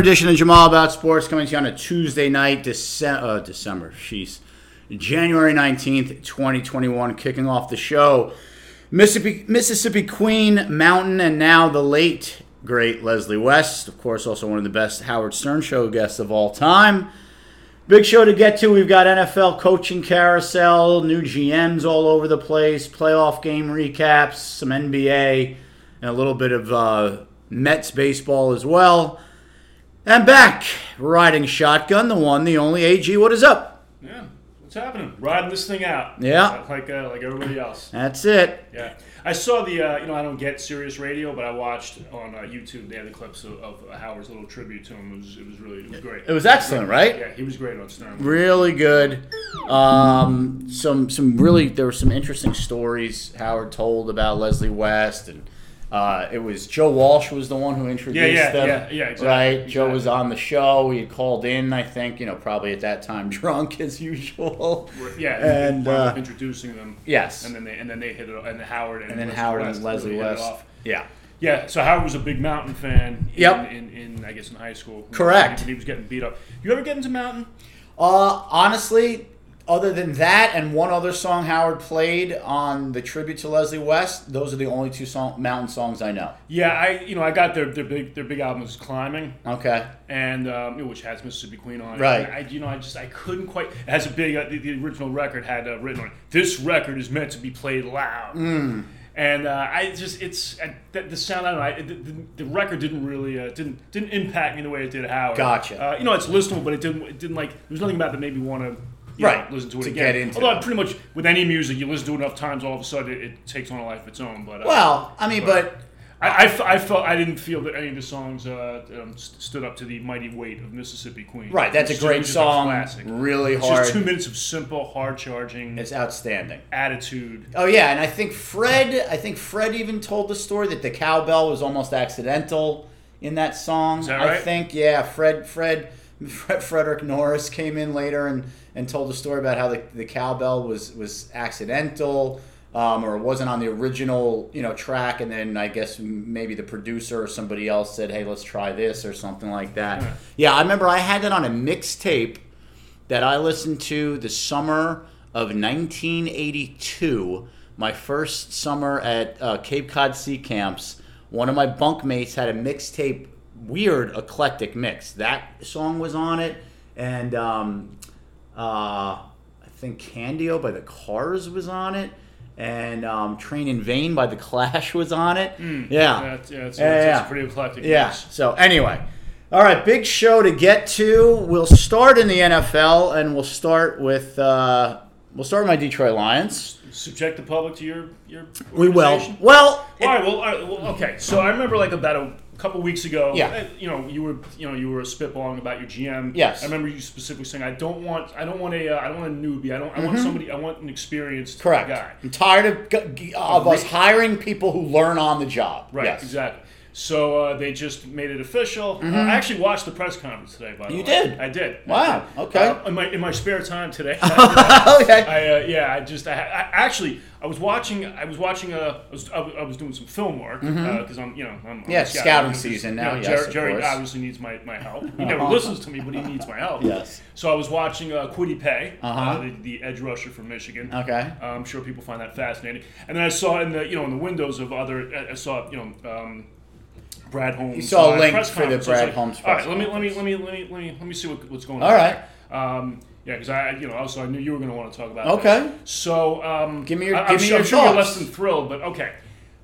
edition of Jamal About Sports coming to you on a Tuesday night, December, uh, December, jeez, January 19th, 2021, kicking off the show. Mississippi, Mississippi Queen, Mountain, and now the late, great Leslie West. Of course, also one of the best Howard Stern Show guests of all time. Big show to get to. We've got NFL coaching carousel, new GMs all over the place, playoff game recaps, some NBA, and a little bit of uh, Mets baseball as well. And back, riding shotgun, the one, the only AG. What is up? Yeah, what's happening? Riding this thing out. Yeah. like uh, like everybody else. That's it. Yeah, I saw the uh, you know I don't get Sirius Radio, but I watched on uh, YouTube they had the clips of, of Howard's little tribute to him. It was it was really it was great. It was excellent, right? Yeah, he was great on Stern. Really good. Um, some some really there were some interesting stories Howard told about Leslie West and. Uh, it was Joe Walsh was the one who introduced Yeah, yeah, them, yeah, yeah, exactly, right? Joe was on the show. He had called in, I think, you know, probably at that time drunk as usual. Yeah, and uh, introducing them. yes, And then they and then they hit it, and Howard and, and then Leslie Howard West and Leslie really hit it West. off. Yeah, Yeah, so Howard was a big Mountain fan. In, Yep. In, in, I guess in high school. Correct. When he was getting beat up. You ever get into Mountain? Uh, honestly, other than that and one other song Howard played on the tribute to Leslie West, those are the only two song, mountain songs I know. Yeah, I you know I got their their big their big album was Climbing. Okay. and um, which has Mississippi Queen on it. Right. And I, you know, I just I couldn't quite. It has a big. Uh, the, the original record had uh, written on it. This record is meant to be played loud. Mm. And uh, I just it's I, the, the sound. I don't know. I, the, the, the record didn't really uh, didn't didn't impact me the way it did Howard. Gotcha. Uh, you know, it's listenable, but it didn't it didn't like. There was nothing about it that made me want to. Right, listen to it to again. get into Although it. pretty much with any music, you listen to it enough times, all of a sudden it, it takes on a life of its own. But uh, Well, I mean, but I, I f- I felt I didn't feel that any of the songs uh, um, st- stood up to the mighty weight of Mississippi Queen. right, that's a great song. classic. Really It's hard. just two minutes of simple, hard charging It's outstanding. attitude. Oh yeah, and I think Fred. I think Fred even told the story that the cowbell was almost accidental in that song. Is that I think yeah. Fred Fred Frederick Norris came in later and, and told the story about how the, the cowbell was was accidental. Um, or wasn't on the original, you know, track, and then I guess maybe the producer or somebody else said, "Hey, let's try this" or something like that. Yeah. Yeah, I remember I had that on a mixtape that I listened to the summer of 1982, my first summer at uh, Cape Cod Sea Camps. One of my bunkmates had a mixtape, weird eclectic mix. That song was on it, and um, uh, I think Candy-O by the Cars was on it, and um, Train in Vain by the Clash was on it. Yeah. Hmm. Yeah, it's, yeah, Yeah, yeah. pretty eclectic. Yeah. mix. So anyway, all right, big show to get to. We'll start in the NFL, and we'll start with uh, we'll start with my Detroit Lions. Subject the public to your your. We will. Well, All right. Well, all right, well, okay. So I remember like about a couple weeks ago. Yeah. uh, You know, you were you know you were spitballing about your GM. Yes. I remember you specifically saying, "I don't want I don't want a uh, I don't want a newbie. I don't I want somebody I want an experienced Mm-hmm. correct. guy." I'm tired of, of us hiring people who learn on the job. Right, Yes. exactly. So uh, they just made it official. Uh, I actually watched the press conference today. By the Mm-hmm. You did? I did. I Wow, did. okay. Uh, in my in my spare time today, I, okay. uh, yeah, I just I, I actually I was watching I was watching uh, I was I was- I was doing some film work because I'm you know I'm, I'm Mm-hmm. Yeah, a scout. scouting You know, season you now, know, yes, Jerry, obviously needs my, my help. He never listens to me, but he needs my help. Yes. So I was watching uh, Kwity Paye, Uh-huh. uh, the, the edge rusher from Michigan. Okay. Uh, I'm sure people find that fascinating. And then I saw in the you know in the windows of other I- saw you know um, Brad Holmes. You saw a uh, link for the conference. I was Brad Holmes All right, let me let me let me let me let me let me see what, what's going on. All right. Um, yeah, because I you know also I knew you were going to want to talk about. It. Okay. So um, Give me your- I, give I'm me sure, your I'm sure you're less than thrilled, but okay.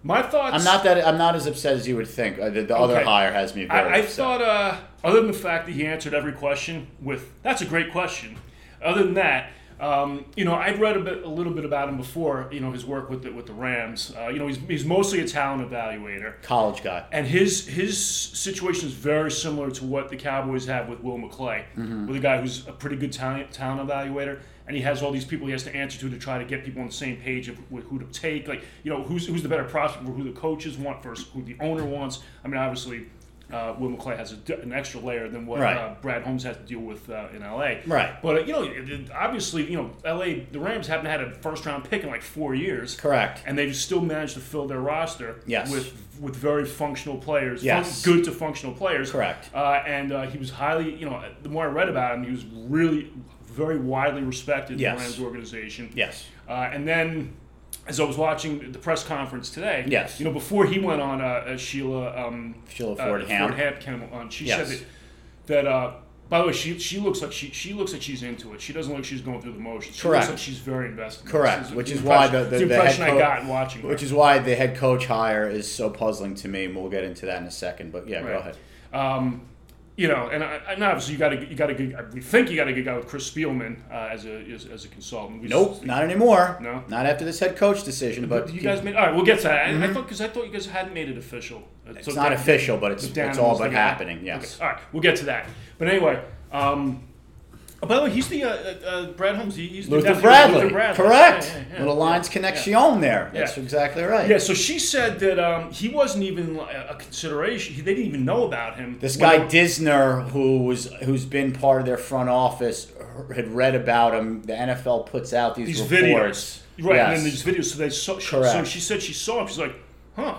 My thoughts. I'm not that I'm not as upset as you would think. Uh, the, the other hire has me very I, I thought, uh, other than the fact that he answered every question with "That's a great question," other than that, um, you know, I'd read a bit, a little bit about him before. You know, his work with the, with the Rams. Uh, you know, he's, he's mostly a talent evaluator, college guy. and his his situation is very similar to what the Cowboys have with Will McClay, Mm-hmm. with a guy who's a pretty good talent talent evaluator. And he has all these people he has to answer to to try to get people on the same page of with who to take, like you know who's who's the better prospect, for who the coaches want versus who the owner wants. I mean, obviously, uh, Will McClay has a an extra layer than what Right. uh, Brad Holmes has to deal with uh, in LA. Right. But uh, you know, it, it- obviously, you know, LA, the Rams haven't had a first round pick in like four years. Correct. And they've still managed to fill their roster Yes. with with very functional players, fun- Yes. good to functional players. Correct. Uh, and uh, he was highly, you know, the more I read about him, he was really very widely respected in the Rams organization. Yes. Uh, and then, as I was watching the press conference today, Yes. you know, before he went on, uh, uh, Sheila, um, Sheila uh, Ford Hamp. Ford Hamp came on. She Yes. said that, that uh, by the way, she she looks like she she looks like she's into it. She doesn't look like she's going through the motions. She Correct. looks like she's very invested. Correct, This which is why the- impression- the- the the impression head I got in watching. her. Which is why the head coach hire is so puzzling to me, and we'll get into that in a second. But yeah, go ahead. Um, you know, and, I, and obviously you got to you got to. We think you got a good guy with Chris Spielman uh, as a as, as a consultant. We Nope, not anymore. No? not after this head coach decision. But you guys made all right. We'll get to that. I, I thought because I thought you guys hadn't made it official. It's so not Dan- official, but it's it's all but happening. Yes. Okay. All right, we'll get to that. But anyway, um, oh, by the way, he's the uh, uh, uh, Brad Holmes. he- He's the Luther nephew of Bradley. Luther Bradley. Correct. Yeah, yeah, yeah. Little Lines. Connection there. That's exactly right. Yeah, so she said that um, he wasn't even a a consideration. He, they didn't even know about him. This guy Disner, who was who's been part of their front office, had read about him. The NFL puts out these, these reports. videos, right? Yes. And then these videos. So they saw. So she said she saw him. She's like, huh.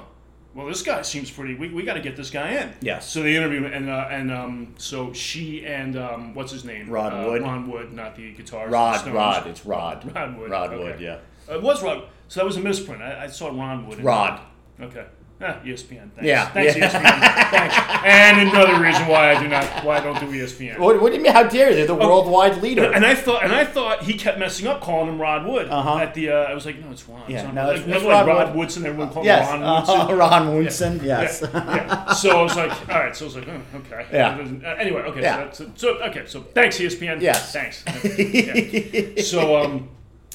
Well, this guy seems pretty. We, we got to get this guy in. Yes. So they interviewed him, and uh, and um, so she and um, what's his name? Rod uh, Wood. Ron Wood, not the guitarist. Rod, Stones. Rod, it's Rod. Rod Wood. Rod okay. Wood, yeah. Uh, it was Rod. So that was a misprint. I, I saw Ron Wood. Rod. Okay. Ah, ESPN. Thanks. Yeah, Thanks, yeah. ESPN. Thanks. And another reason why I do not, why I don't do ESPN. What, what do you mean? How dare you? They're the worldwide leader. And I thought, and I thought he kept messing up calling him Rod Wood. Uh-huh. At the, uh, I was like, no, it's Ron. Yeah, it's no, Rod. it's- Like, it's remember like Rod Rod Wood. Woodson? Everyone called yes, him Ron uh, Woodson. Ron Woodson. Yes. yeah. So I was like, all right. So I was like, oh, okay. Yeah. Uh, anyway, okay. Yeah. So, that's, so okay. So thanks, ESPN. Yes. Thanks. Yeah. So um,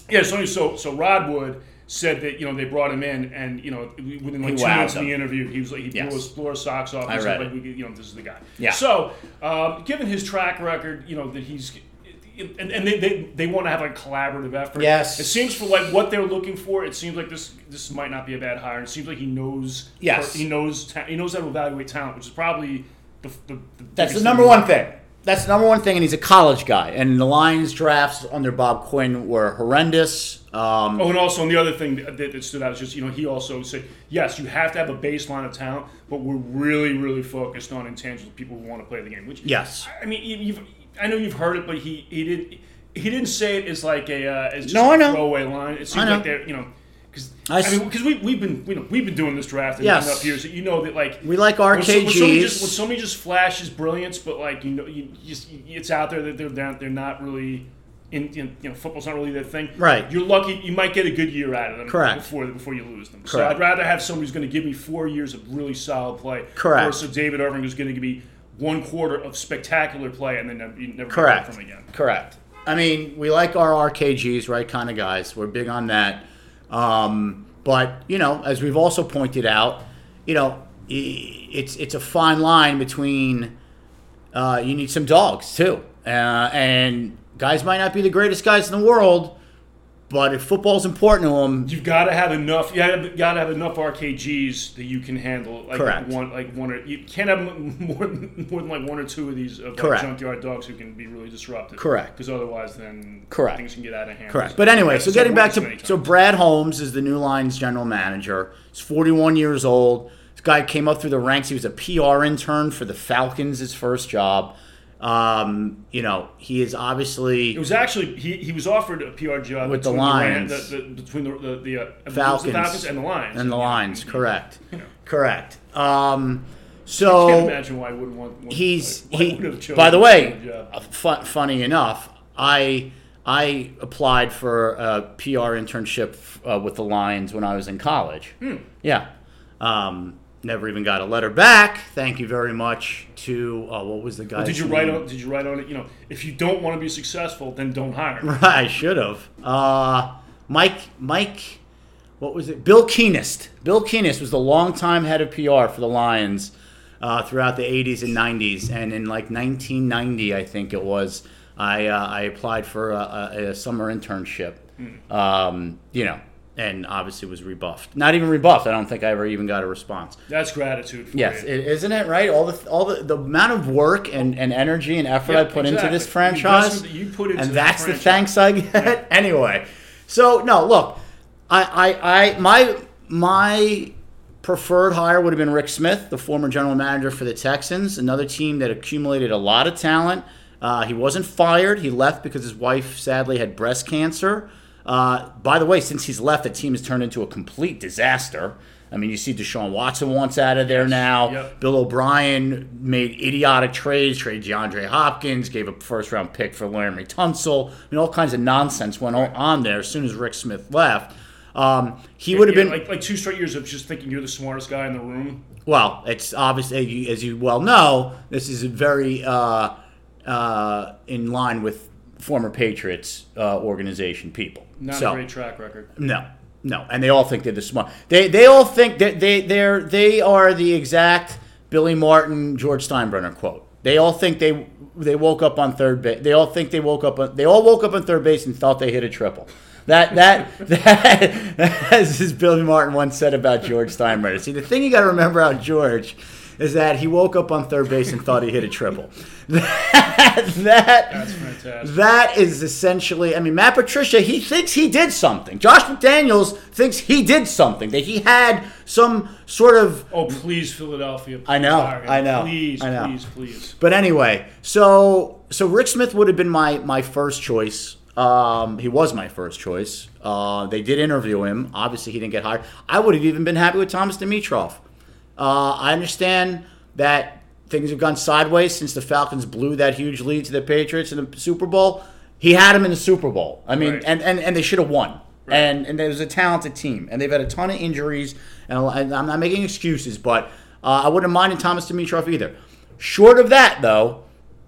yeah. So so so Rod Wood said that you know they brought him in and you know within like He two minutes of the interview he was like he Yes. blew his his socks off. I said, read like, you know this is the guy. Yeah. So um, given his track record, you know that he's. And, and they, they, they want to have a collaborative effort. Yes. It seems for like what they're looking for. It seems like this this might not be a bad hire. It seems like he knows. Yes. He knows. Ta- he knows how to evaluate talent, which is probably the. the, the That's the number thing. one thing. That's the number one thing, and he's a college guy. And the Lions drafts under Bob Quinn were horrendous. Um, Oh, and also, and the other thing that, that stood out is just, you know, he also said, yes, you have to have a baseline of talent, but we're really, really focused on intangible people who want to play the game. Which, Yes. I mean, you- you've, I know you've heard it, but he, he did, he didn't say it as like a, uh, as just No, a I know. throwaway line. It seems like they're, you know, because I mean, because we, we've been, you know, we've been doing this draft Yes. enough years that you know that like we like when, so- when somebody RKGs. just when somebody just flashes brilliance, but like you know, you just it's out there that they're they're not really. In, in, you know, football's not really their thing. Right. You're lucky. You might get a good year out of them. Correct. Before before you lose them. Correct. So I'd rather have somebody who's going to give me four years of really solid play. Correct. Versus David Irving who's going to give me one quarter of spectacular play and then never, you never Correct. get from again. Correct. I mean, we like our RKGs, right? Kind of guys. We're big on that. Um, but you know, as we've also pointed out, you know, it's it's a fine line between. Uh, you need some dogs too, uh, and guys might not be the greatest guys in the world, but if football's important to them, You've got to have enough. You got to have enough RKGs that you can handle. Like Correct. One, like one, or you can't have more than, more than like one or two of these of like junkyard dogs who can be really disruptive. Correct. Because otherwise, then Correct. things can get out of hand. Correct. But anyway, so getting back to so. Brad Holmes is the new Lions general manager. He's 41 years old. This guy came up through the ranks. He was a PR intern for the Falcons, his first job. Um, you know, he is obviously. It was actually he, he was offered a PR job With the Lions. The, the, between the the, the, uh, Falcons. Falcons and the Lions and the Lions. Correct. You know. Correct. Um, Can't so imagine why I wouldn't want. want he's why he. By the way, kind of job. uh, fu- funny enough, I I applied for a PR internship uh, with the Lions when I was in college. Hmm. Yeah, um, never even got a letter back. Thank you very much to uh, what was the guy? did you write on? Did you write on it? You know, if you don't want to be successful, then don't hire. me. I should have. Uh, Mike, Mike, what was it? Bill Keenist. Bill Keenist was the longtime head of PR for the Lions uh, throughout the 80s and 90s. And in like 1990, I think it was, I, uh, I applied for a, a, a summer internship. Um, you know, and obviously was rebuffed. Not even rebuffed. I don't think I ever even got a response. That's gratitude. For Yes, you. is isn't it right? All the all the, the amount of work and, and energy and effort Yeah, I put into this franchise, investment you put into and that that's the thanks I get. Anyway, so no, look, I, I, I my my preferred hire would have been Rick Smith, the former general manager for the Texans, another team that accumulated a lot of talent. Uh, he wasn't fired. He left because his wife sadly had breast cancer. Uh, by the way, since he's left, the team has turned into a complete disaster. I mean, you see Deshaun Watson wants out of there now. Yep. Bill O'Brien made idiotic trades, traded DeAndre Hopkins, gave a first round pick for Laremy Tunsil. I mean, all kinds of nonsense went on- on there as soon as Rick Smith left. Um, he would have Yeah, been like like two straight years of just thinking you're the smartest guy in the room. well, it's obviously as you, as you well know. This is very uh, uh, in line with former Patriots uh, organization people. Not so, a great track record. no, no, and they all think they're the smart. They they all think that they they're they are the exact Billy Martin George Steinbrenner quote. They all think they they woke up on third base. They all think they woke up. On, they all woke up on third base and thought they hit a triple. That that that as as Billy Martin once said about George Steinbrenner. See, the thing you got to remember about George is that he woke up on third base and thought he hit a triple. That that That's fantastic. that is essentially, I mean, Matt Patricia, he thinks he did something. Josh McDaniels thinks he did something, that he had some sort of. Oh, please, Philadelphia. I know. I know, Please, I know. please, please. But anyway, so so Rick Smith would have been my my first choice. Um, he was my first choice. Uh, they did interview him. Obviously, he didn't get hired. I would have even been happy with Thomas Dimitroff. Uh, I understand that things have gone sideways since the Falcons blew that huge lead to the Patriots in the Super Bowl. He had him in the Super Bowl. I mean, Right. and, and, and they should have won. And and there was a talented team, and they've had a ton of injuries. And, and I'm not making excuses, but uh, I wouldn't mind in Thomas Dimitroff either. Short of that, though,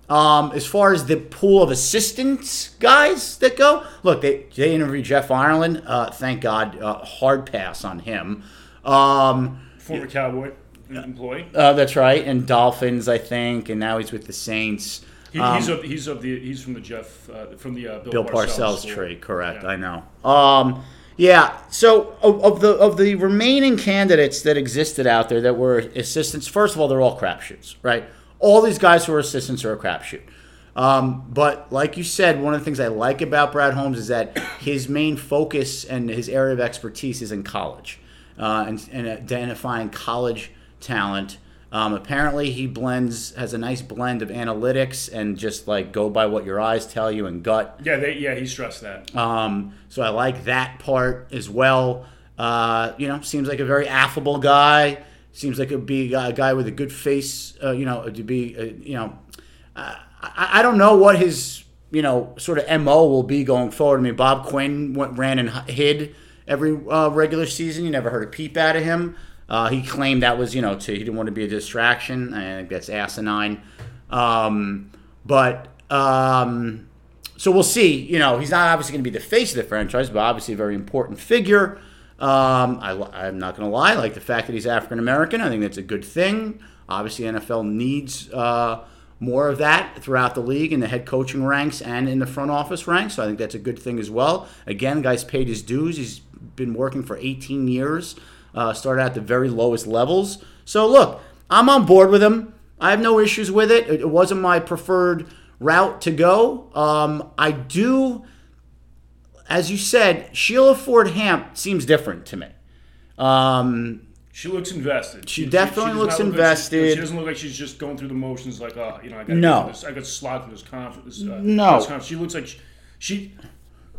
um, as far as the pool of assistants guys that go, look, they they interviewed Jeff Ireland. Uh, thank God, uh, hard pass on him. Um, Former Cowboy employee. uh, that's right, and Dolphins, I think, and now he's with the Saints. He, Um, he's of he's of the he's from the Jeff uh, from the uh, Bill, Bill Parcells, school. tree, correct? Yeah. I know. Um, yeah. So of, of the of the remaining candidates that existed out there that were assistants, first of all, they're all crapshoots, right? All these guys who are assistants are a crapshoot. Um, but like you said, one of the things I like about Brad Holmes is that his main focus and his area of expertise is in college uh, and, and identifying college talent. Um, apparently, he blends has a nice blend of analytics and just like go by what your eyes tell you and gut. Yeah, they, yeah, he stressed that. Um, so I like that part as well. Uh, you know, seems like a very affable guy. Seems like it'd be a guy with a good face. Uh, you know, to be, uh, you know, uh, I, I don't know what his, you know, sort of mo will be going forward. I mean, Bob Quinn went, ran and hid every uh, regular season. You never heard a peep out of him. Uh, he claimed that was, you know, to he didn't want to be a distraction. I think that's asinine. Um, but um, so we'll see. You know, he's not obviously going to be the face of the franchise, but obviously a very important figure. Um, I, I'm not going to lie. Like the fact that he's African American. I think that's a good thing. Obviously, NFL needs uh, more of that throughout the league in the head coaching ranks and in the front office ranks. So I think that's a good thing as well. Again, guy's paid his dues. He's been working for 18 years. Uh, started at the very lowest levels. So look, I'm on board with him. I have no issues with it. It, wasn't my preferred route to go. Um, I do, as you said, Sheila Ford Hamp seems different to me. Um, She looks invested. She definitely does looks look like she's- invested. she doesn't look like she's just going through the motions. Like, oh, you know, I got No. this. I got slot through this conference. Uh, No. press conference. She looks like she, she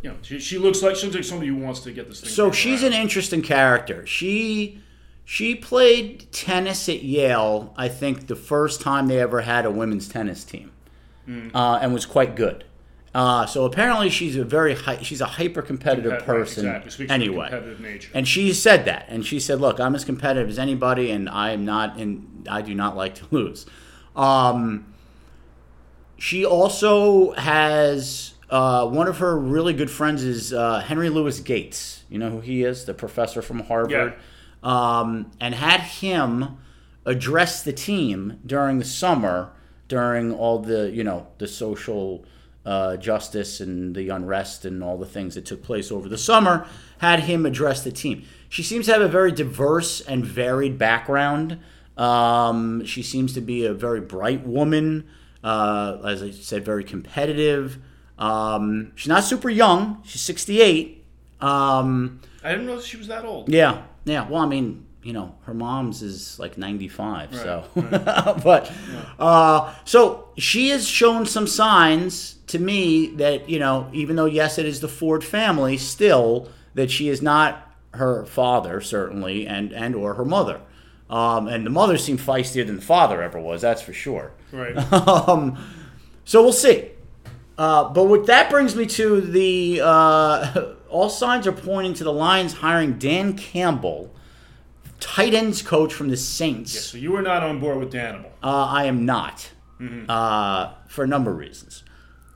you know, she, she looks like she looks like somebody who wants to get this thing. so she's around. an interesting character. She she played tennis at Yale. I think the first time they ever had a women's tennis team, uh, and was quite good. Uh, so apparently she's a very hy- she's a hyper competitive person exactly. Speaks to the anyway. competitive. And she said that, and she said, "Look, I'm as competitive as anybody, and I am not, and I do not like to lose." Um, she also has uh, one of her really good friends is uh, Henry Louis Gates. You know who he is, the professor from Harvard, um, and had him address the team during the summer during all the you know the social uh, justice and the unrest and all the things that took place over the summer, had him address the team. She seems to have a very diverse and varied background. Um, she seems to be a very bright woman, uh, as I said, very competitive. Um, she's not super young. She's 68. Um, I didn't know she was that old. yeah, yeah. Well, I mean, you know, her mom's is like 95, so. but, uh, so she has shown some signs to me that, you know, even though, yes, it is the Ford family, still, that she is not her father, certainly, and, and or her mother. Um, and the mother seemed feistier than the father ever was, that's for sure. Right. Um, so we'll see. Uh, but what that brings me to the uh, all signs are pointing to the Lions hiring Dan Campbell, tight ends coach from the Saints. so you were not on board with Danimal. Uh, I am not, uh, for a number of reasons.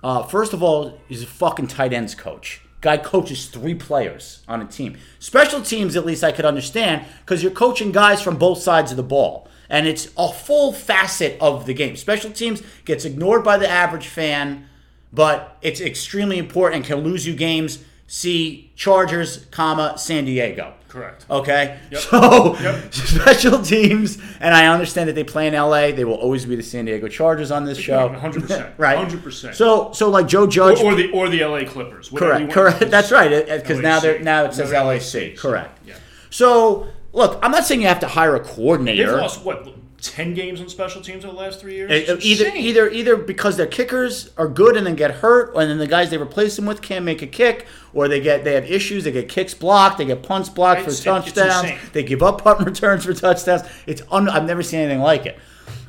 Uh, first of all, he's a fucking tight ends coach. Guy coaches three players on a team. Special teams, at least I could understand, because you're coaching guys from both sides of the ball. And it's a full facet of the game. Special teams gets ignored by the average fan, but it's extremely important and can lose you games. See Chargers, comma San Diego. Correct. Okay, so Yep. special teams, and I understand that they play in LA. They will always be the San Diego Chargers on this show, 100%. right? 100%. So, so like Joe Judge, or the or the LA Clippers. whatever you correct, want. correct. That's right, because now they're now it says LAC, correct. Yeah. So, look, I'm not saying you have to hire a They've coordinator. lost what ten games on special teams over the last three years. Uh, It's Either, insane. either, either because their kickers are good and then get hurt, and then the guys they replace them with can't make a kick, or they get they have issues. They get kicks blocked, they get punts blocked It's- for touchdowns. they give up punt returns for touchdowns. It's un, I've never seen anything like it.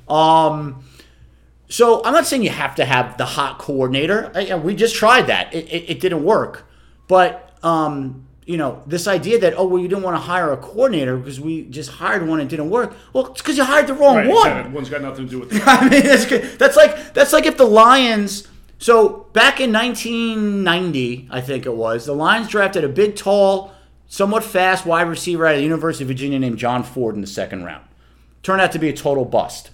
Um, so I'm not saying you have to have the hot coordinator. I- I- we just tried that; it, it, it didn't work. But um, you know, this idea that oh well, you didn't want to hire a coordinator because we just hired one and it didn't work. Well, it's because you hired the wrong Right, one. exactly. One's got nothing to do with it. I mean, that's good. That's like that's like if the Lions. So back in 1990, I think it was, the Lions drafted a big, tall, somewhat fast wide receiver out of the University of Virginia named John Ford in the second round. Turned out to be a total bust.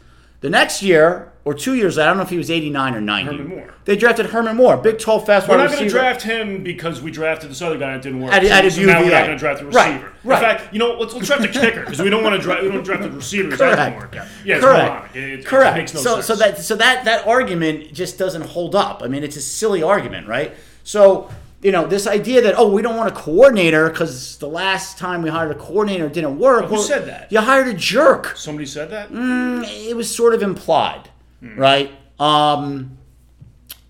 The next year, or two years, I don't know if he was 89 or 90. Herman Moore. They drafted Herman Moore, big, tall, fast We're not going to draft him because we drafted this other guy and it didn't work. At- so, at so now we're not going to draft the receiver. right. In fact, you know, let's, let's draft the kicker because we don't want to draft. We don't draft the receiver. 'cause That didn't work. Yeah, it's Correct. It, it, Correct. No so, sense. so that so that that argument just doesn't hold up. I mean, it's a silly argument, right? So, you know, this idea that oh, we don't want a coordinator because the last time we hired a coordinator didn't work. Who said that? You hired a jerk. somebody said that. It was sort of implied, right? Um,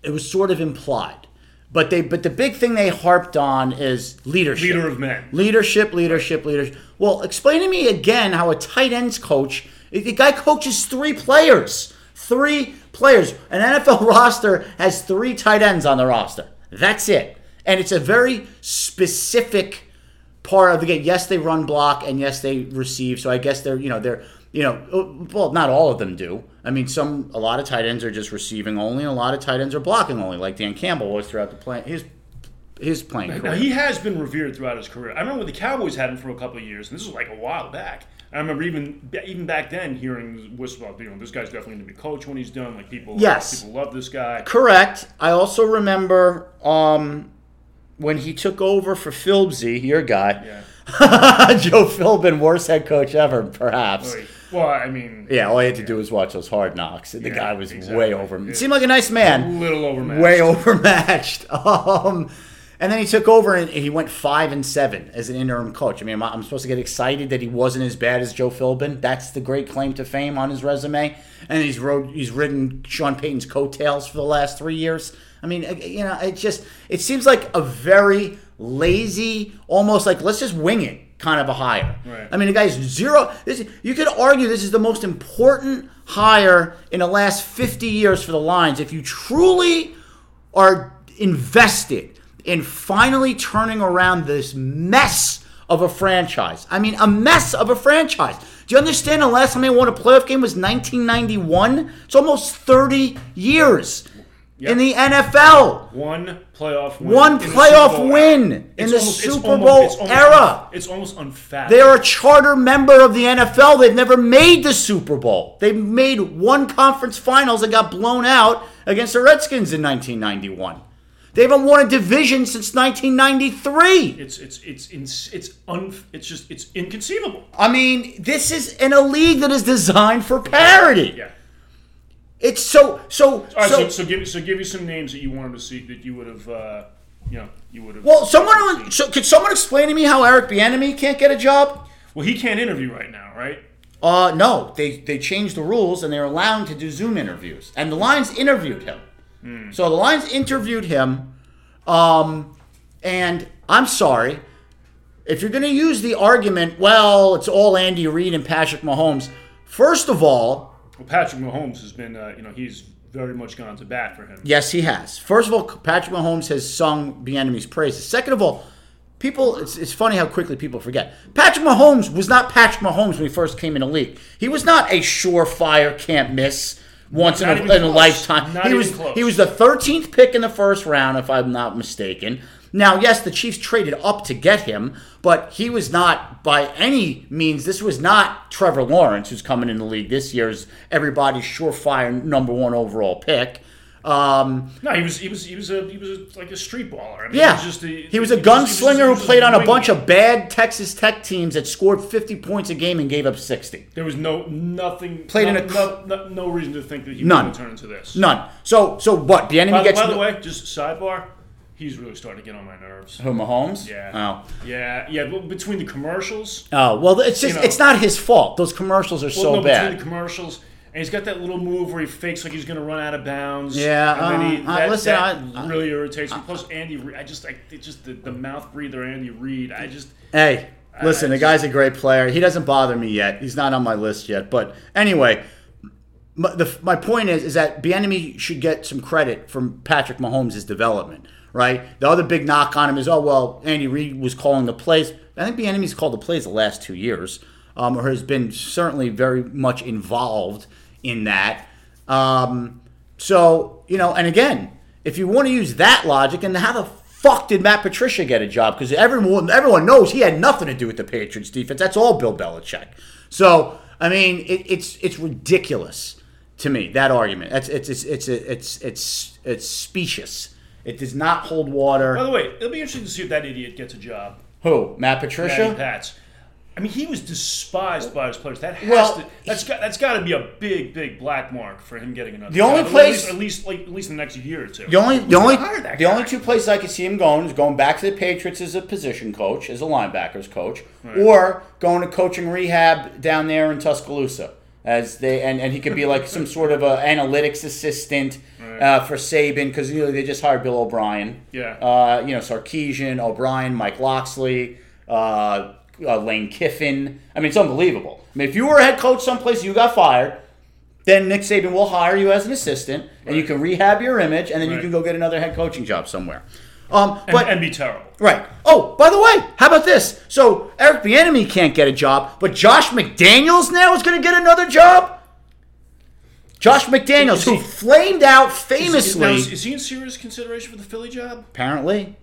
it was sort of implied, but they but the big thing they harped on is leadership. Leader of men. Leadership, leadership, leadership. Well, explain to me again how a tight ends coach, the guy coaches three players. Three players. An NFL roster has three tight ends on the roster. That's it. And it's a very specific part of the game. Yes, they run block and yes, they receive. So I guess they're, you know, they're, you know, well, not all of them do. I mean, some, a lot of tight ends are just receiving only, and a lot of tight ends are blocking only, like Dan Campbell was throughout the play, his, his playing Now career. he has been revered throughout his career. I remember the Cowboys had him for a couple of years, and this was like a while back. I remember even even back then hearing whistle about you know this guy's definitely going to be coach when he's done. Like people, Yes. people love this guy. Correct. I also remember um, when he took over for Philbsy, your guy, Yeah. Joe Philbin, worst head coach ever, perhaps. Well, I mean, Yeah, all he had to do was watch those hard knocks. The Yeah, guy was exactly. way over. Yeah. Seemed like a nice man. a little overmatched. way overmatched. Um, and then he took over and he went five and seven as an interim coach. I mean, I- I'm supposed to get excited that he wasn't as bad as Joe Philbin. That's the great claim to fame on his resume. And he's rode, he's ridden Sean Payton's coattails for the last three years. I mean, you know, it just it seems like a very lazy, almost like let's just wing it kind of a hire. Right. I mean, the guy's zero. This, you could argue this is the most important hire in the last 50 years for the Lions. If you truly are invested in finally turning around this mess of a franchise. I mean, a mess of a franchise. Do you understand the last time they won a playoff game was 1991? It's almost 30 years. In the NFL. One playoff win. One in the playoff Super Bowl win era. in It's the almost- Super Bowl it's almost era. It's almost unfathomable. They are a charter member of the NFL. They've never made the Super Bowl. They made one conference finals and got blown out against the Redskins in 1991. They haven't won a division since 1993. It's it's it's it's it's un, it's just it's inconceivable. I mean, this is in a league that is designed for parity. Yeah. It's so so right. so. So, so give so give you some names that you wanted to see that you would have uh, you know you would have. well, someone so, could someone explain to me how Eric Bieniemy can't get a job? Well, he can't interview right now, right? Uh, no, they they changed the rules and they're allowed to do Zoom interviews. And the Lions interviewed him. So the Lions interviewed him, um, and I'm sorry if you're going to use the argument. Well, it's all Andy Reid and Patrick Mahomes. First of all, Well, Patrick Mahomes has been uh, you know he's very much gone to bat for him. Yes, he has. First of all, Patrick Mahomes has sung Bieniemy's praises. Second of all, people, it's, it's funny how quickly people forget. Patrick Mahomes was not Patrick Mahomes when he first came in the league. He was not a surefire, can't miss once in a, in a lifetime. Not he was close. he was the 13th pick in the first round, if I'm not mistaken. Now, yes, the Chiefs traded up to get him, but he was not by any means. This was not Trevor Lawrence, who's coming in the league this year as everybody's surefire number one overall pick. Um, No, he was he was he was a he was a, like a street baller. I mean, yeah, he was just a, he was a gunslinger who played on a bunch of bad Texas Tech teams that scored 50 points a game and gave up 60. There was no nothing. Played in no, a- no, no, no reason to think that he None. would turn into this. None. So, so what? Bieniemy By, gets by the way, just sidebar, he's really starting to get on my nerves. Who Mahomes? Yeah. Oh. Yeah, yeah. But between the commercials, Oh well, it's just know- it's not his fault. Those commercials are well, so no, bad. between the commercials, and he's got that little move where he fakes like he's going to run out of bounds. Yeah, and then he, uh, uh, listen, that I- really irritates me. Plus, Andy, I just like it just the, the mouth breather, Andy Reid. I just Hey, listen, I the guy's a great player. He doesn't bother me yet. He's not on my list yet. But anyway, my, the, my point is is that Bieniemy should get some credit from Patrick Mahomes' development, right? The other big knock on him is, oh well, Andy Reid was calling the plays. I think Bieniemy's called the plays the last two years, um, or has been certainly very much involved in that. Um, so you know, and again, if you want to use that logic, and how the fuck did Matt Patricia get a job? Because everyone everyone knows he had nothing to do with the Patriots defense. That's all Bill Belichick. So I mean, it, it's it's ridiculous to me that argument. That's it's it's it's it's it's it's specious. It does not hold water. By the way, it'll be interesting to see if that idiot gets a job. Who Matt Patricia? Matty? Pats. I mean, he was despised by his players. That has Well, to. That's got. That's got to be a big, big black mark for him getting another. The only job. place- at least, at least, like at least in the next year or two. The only the only the guy? only two places I could see him going is going back to the Patriots as a position coach, as a linebackers coach, or going to coaching rehab down there in Tuscaloosa. As they and, and he could be like some sort of a analytics assistant uh, for Saban because you know they just hired Bill O'Brien. Yeah. Uh, you know Sarkisian, O'Brien, Mike Locksley, uh, uh, Lane Kiffin. I mean it's unbelievable. I mean if you were a head coach someplace you got fired, then Nick Saban will hire you as an assistant, and you can rehab your image, and then you can go get another head coaching job somewhere. Um, and, but and be terrible. right. Oh, by the way, how about this? So Eric Bieniemy can't get a job, but Josh McDaniels now is going to get another job. Josh McDaniels, who he- flamed out is, famously, is, is he in serious consideration for the Philly job? apparently,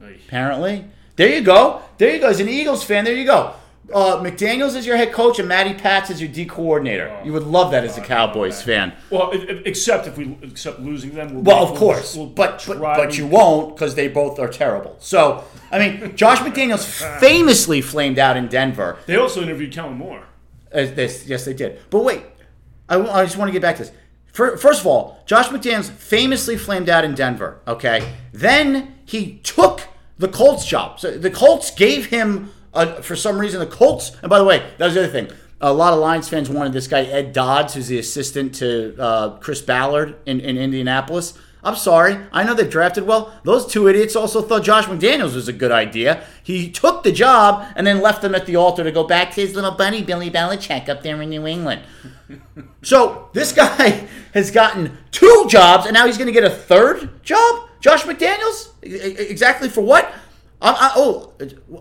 apparently. There you go. There you go. As an Eagles fan, there you go. Uh, McDaniels is your head coach, and Matty Pats is your D coordinator. Oh. you would love that as a Cowboys that. fan. Well, i- i- except if we except losing them. We'll, Well, of course, we'll but but, but you won't because they both are terrible. So I mean, Josh McDaniels famously flamed out in Denver. They also interviewed Kellen Moore. As this, yes, they did. But wait, I, w- I just want to get back to this. Fir- First of all, Josh McDaniels famously flamed out in Denver. Okay, then he took the Colts job. So the Colts gave him, uh, for some reason, the Colts. And by the way, that was the other thing. A lot of Lions fans wanted this guy Ed Dodds, who's the assistant to uh, Chris Ballard in, in Indianapolis. I'm sorry. I know they drafted well. Those two idiots also thought Josh McDaniels was a good idea. He took the job and then left them at the altar to go back to his little buddy Billy Belichick up there in New England. So this guy has gotten two jobs, and now he's going to get a third job. Josh McDaniels, exactly for what? I, I, oh,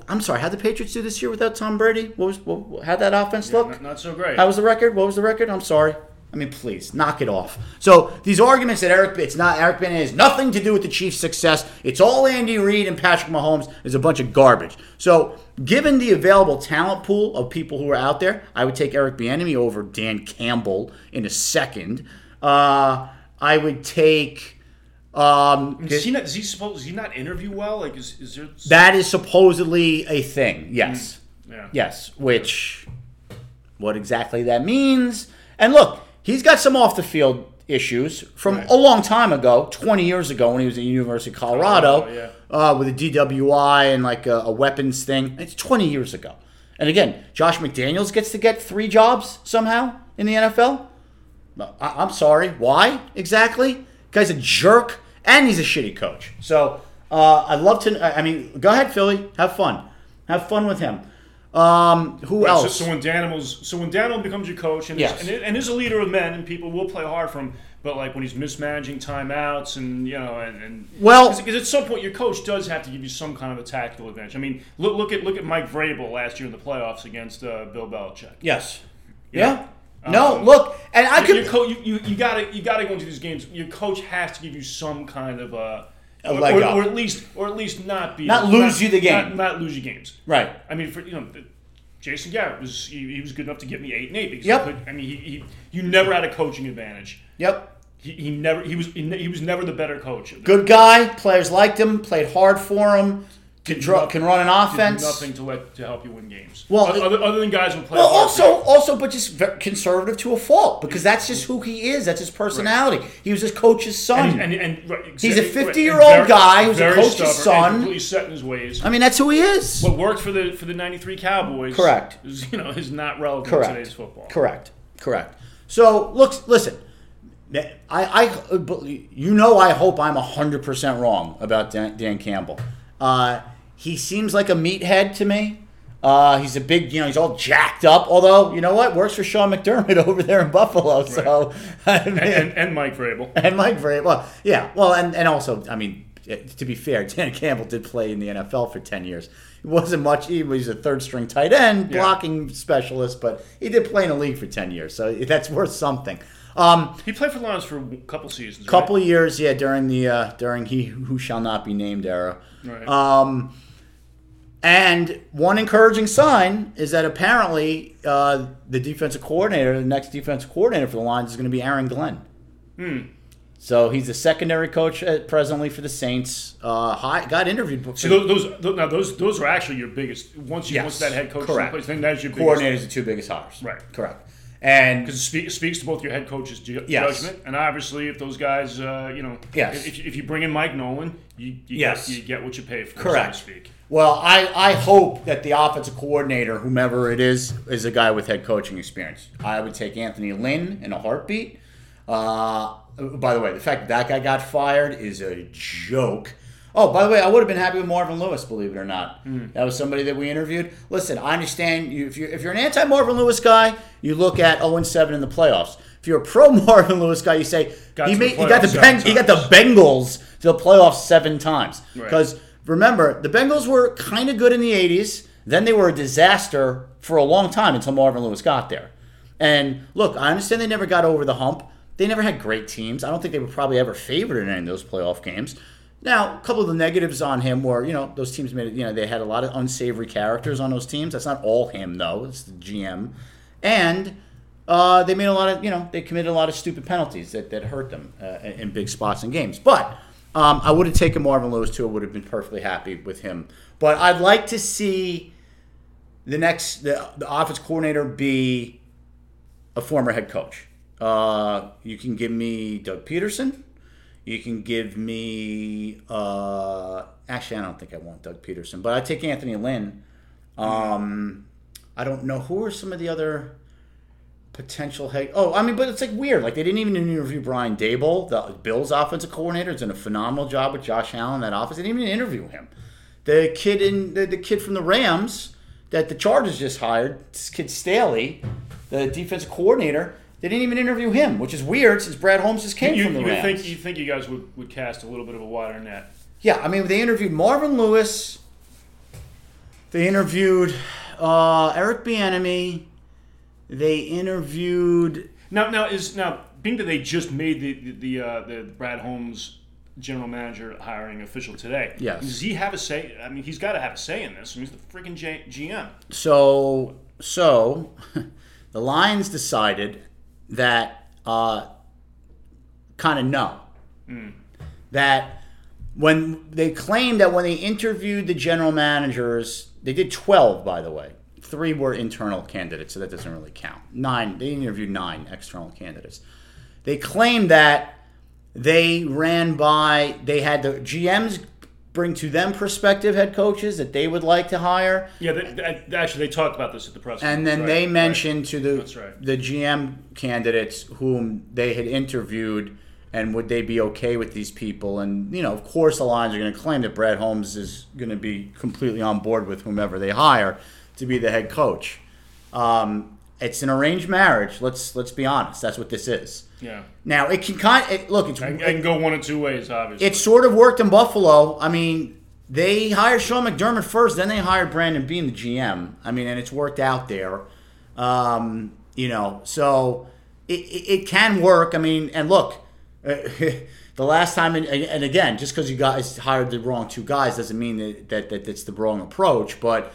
I'm sorry. How did the Patriots do this year without Tom Brady? What was what, how'd that offense look? Not, not so great. How was the record? What was the record? I'm sorry. I mean, please knock it off. So these arguments that Eric, it's not Eric Bieniemy has nothing to do with the Chiefs' success. It's all Andy Reid and Patrick Mahomes is a bunch of garbage. So given the available talent pool of people who are out there, I would take Eric Bieniemy over Dan Campbell in a second. Uh, I would take. Um, Does he not? Does he suppose? Does he not interview well? Like, is, is there? that is supposedly a thing. Yes. yeah. Yes, which what exactly that means. And look, he's got some off the field issues from Right. a long time ago, 20 years ago when he was at University of Colorado Colorado, uh, with a DWI and like a, a weapons thing. It's 20 years ago. And again, Josh McDaniels gets to get three jobs somehow in the NFL. I, I'm sorry. Why exactly? Guy's a jerk and he's a shitty coach. So uh, I'd love to. I mean, go ahead, Philly. Have fun. Have fun with him. Um, who So, else? so when Daniels, so when Daniel becomes your coach, and, Yes. is, and, and is a leader of men, and people will play hard for him. But like when he's mismanaging timeouts, and you know, and, and Well- because at some point your coach does have to give you some kind of a tactical advantage. I mean, look look at look at Mike Vrabel last year in the playoffs against uh, Bill Belichick. yes. Yeah. Yeah. No, Um, look, and I could. co- you, you, you gotta you gotta go into these games. Your coach has to give you some kind of uh, A or, leg or, up. or at least or at least not be Not lose you the game. not, not lose you games. Right. I mean, for you know, Jason Garrett was he, he was good enough to get me eight and eight because Yep. could, I mean, he, he you never had a coaching advantage. Yep. He, he never he was he, ne- he was never the better coach. Good guy. Players liked him. Played hard for him. Can, draw, can run an offense. nothing to let to help you win games. Well, other, other than guys who play Well, also, also, but just conservative to a fault because that's just who he is. That's his personality. He was his coach's son. And, and, and, right, He's a 50-year-old and very- guy who's a coach's son. completely set in his ways. I mean, that's who he is. What worked for the for the '93 Cowboys, Correct. Is, you know, is not relevant Correct. to today's football. Correct. Correct. So, look, listen. I, I, you know, I hope I'm hundred percent wrong about Dan, Dan Campbell. Uh, he seems like a meathead to me. Uh, he's a big, you know, he's all jacked up. Although, you know what, works for Sean McDermott over there in Buffalo. So, I mean, And, and, Mike Vrabel. and Mike Vrabel. Well, yeah. Well, and, and also, I mean, eh, to be fair, Dan Campbell did play in the NFL for ten years. He wasn't much. He was a third string tight end, Yeah. blocking specialist, but he did play in the league for ten years, so that's worth something. Um, He played for Lions for a couple seasons. right? couple of years, yeah, during the uh, during he who shall not be named era. Right. Um, and one encouraging sign is that apparently uh, the defensive coordinator, the next defensive coordinator for the Lions, is going to be Aaron Glenn. Hmm. So he's the secondary coach at, presently for the Saints. Uh, high, got interviewed. before- So those, those, now those those are actually your biggest. Once you Yes, once that head coach correct. place, then that's your biggest. coordinators, the two biggest hires. Right. Correct. And Because it speak, speaks to both your head coach's ju- Yes. judgment, and obviously if those guys, uh, you know, Yes. if, if you bring in Mike Nolan, you, you, Yes. get, you get what you pay for, Correct. so to speak. Well, I, I hope that the offensive coordinator, whomever it is, is a guy with head coaching experience. I would take Anthony Lynn in a heartbeat. Uh, by the way, the fact that that guy got fired is a joke. Oh, by the way, I would have been happy with Marvin Lewis, believe it or not. That was somebody that we interviewed. Listen, I understand you if you're if you're an anti Marvin Lewis guy, you look at 0 7 in the playoffs. If you're a pro Marvin Lewis guy, you say Got he, made, he got the seven he got the Bengals to the playoffs seven times Right. Remember, the Bengals were kind of good in the 80s. Then they were a disaster for a long time until Marvin Lewis got there. And look, I understand they never got over the hump. They never had great teams. I don't think they were probably ever favored in any of those playoff games. Now, a couple of the negatives on him were, you know, those teams made it, you know, they had a lot of unsavory characters on those teams. That's not all him, though. It's the GM. And uh, they made a lot of, you know, they committed a lot of stupid penalties that, that hurt them uh, in big spots in games. But um, I would have taken Marvin Lewis too. I would have been perfectly happy with him. But I'd like to see the next the, the offense coordinator be a former head coach. Uh, you can give me Doug Pederson. You can give me uh, actually I don't think I want Doug Pederson, but I take Anthony Lynn. Um, I don't know who are some of the other potential head. Oh, I mean, but it's like weird. Like they didn't even interview Brian Daboll, the Bills offensive coordinator. He's done a phenomenal job with Josh Allen in that office. They didn't even interview him. The kid in the, the kid from the Rams that the Chargers just hired, this kid Staley, the defensive coordinator. They didn't even interview him, which is weird since Brad Holmes just came You, from the you Rams. think you think you guys would, would cast a little bit of a wider net? Yeah, I mean, they interviewed Marvin Lewis. They interviewed uh, Eric Bieniemy. They interviewed Now, now is now being that they just made the the the, uh, the Brad Holmes general manager hiring official today. Yes. Does he have a say? I mean, he's got to have a say in this. I mean, he's the freaking J- GM. So, so the Lions decided that uh, kind of no. That when they claimed that when they interviewed the general managers, they did 12, by the way. Three were internal candidates, so that doesn't really count. Nine, they interviewed nine external candidates. They claimed that they ran by, they had the GMs bring to them prospective head coaches that they would like to hire. Yeah, they, they- actually, they talked about this at the press. And then right, they right. mentioned to the right. the GM candidates whom they had interviewed and would they be okay with these people? And you know, of course, the Lions are going to claim that Brad Holmes is going to be completely on board with whomever they hire to be the head coach. Um, it's an arranged marriage. Let's let's be honest. That's what this is. Yeah, Now it can kind it, look. It's I can go one of two ways, obviously. it sort of worked in Buffalo. I mean, they hired Sean McDermott first, then they hired Brandon Beane, the GM. I mean, and it's worked out there. Um, you know, so it, it, it can work. I mean, and look, the last time, and, and again, just because you guys hired the wrong two guys doesn't mean that, that, that it's the wrong approach. But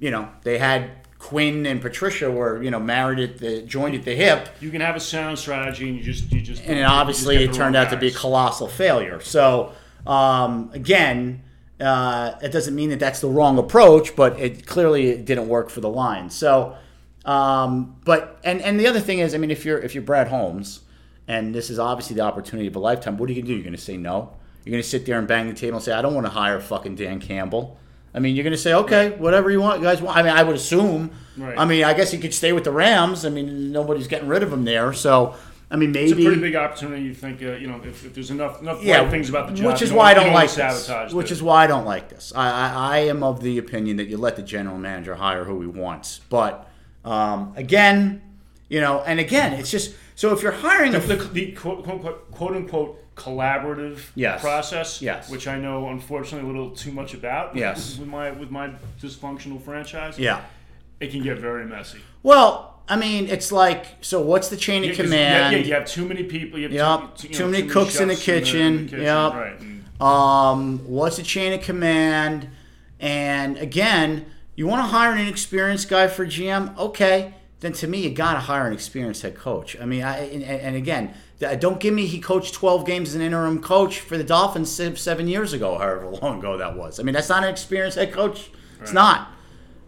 you know, they had Quinn and Patricia were you know married at the joined at the hip you can have a sound strategy, and you just you just and you obviously just it turned out to be a colossal failure. So um, again, uh, it doesn't mean that that's the wrong approach, but it clearly it didn't work for the Lions. So, um, but and and the other thing is, I mean, if you're if you're Brad Holmes, and this is obviously the opportunity of a lifetime, what are you gonna do? You're gonna say no. You're gonna sit there and bang the table and say, I don't want to hire fucking Dan Campbell. I mean, you're gonna say, okay, whatever you want, you guys want. I mean, I would assume. Right. I mean, I guess he could stay with the Rams. I mean, nobody's getting rid of him there. So, I mean, maybe It's a pretty big opportunity. You think, uh, you know, if, if there's enough enough yeah, right things about the job, which is you why I don't like this. sabotage. Which the- is why I don't like this. I, I, I am of the opinion that you let the general manager hire who he wants. But um, again, you know, and again, it's just so if you're hiring a the, the quote, quote, quote, quote unquote collaborative Yes. process, Yes. which I know unfortunately a little too much about. with- Yes. with my with my dysfunctional franchise, yeah. it can get very messy. Well, I mean, it's like so. What's the chain of command? Yeah, yeah, you have too many people. You have Yup. too, you Too know, many cooks in the chefs kitchen. Yup. Right. And Um, what's the chain of command? And again, you want to hire an inexperienced guy for GM? Okay, then to me, you got to hire an experienced head coach. I mean, I, and, and again, don't give me he coached 12 games as an interim coach for the Dolphins seven years ago, however long ago that was. I mean, that's not an experienced head coach. It's not.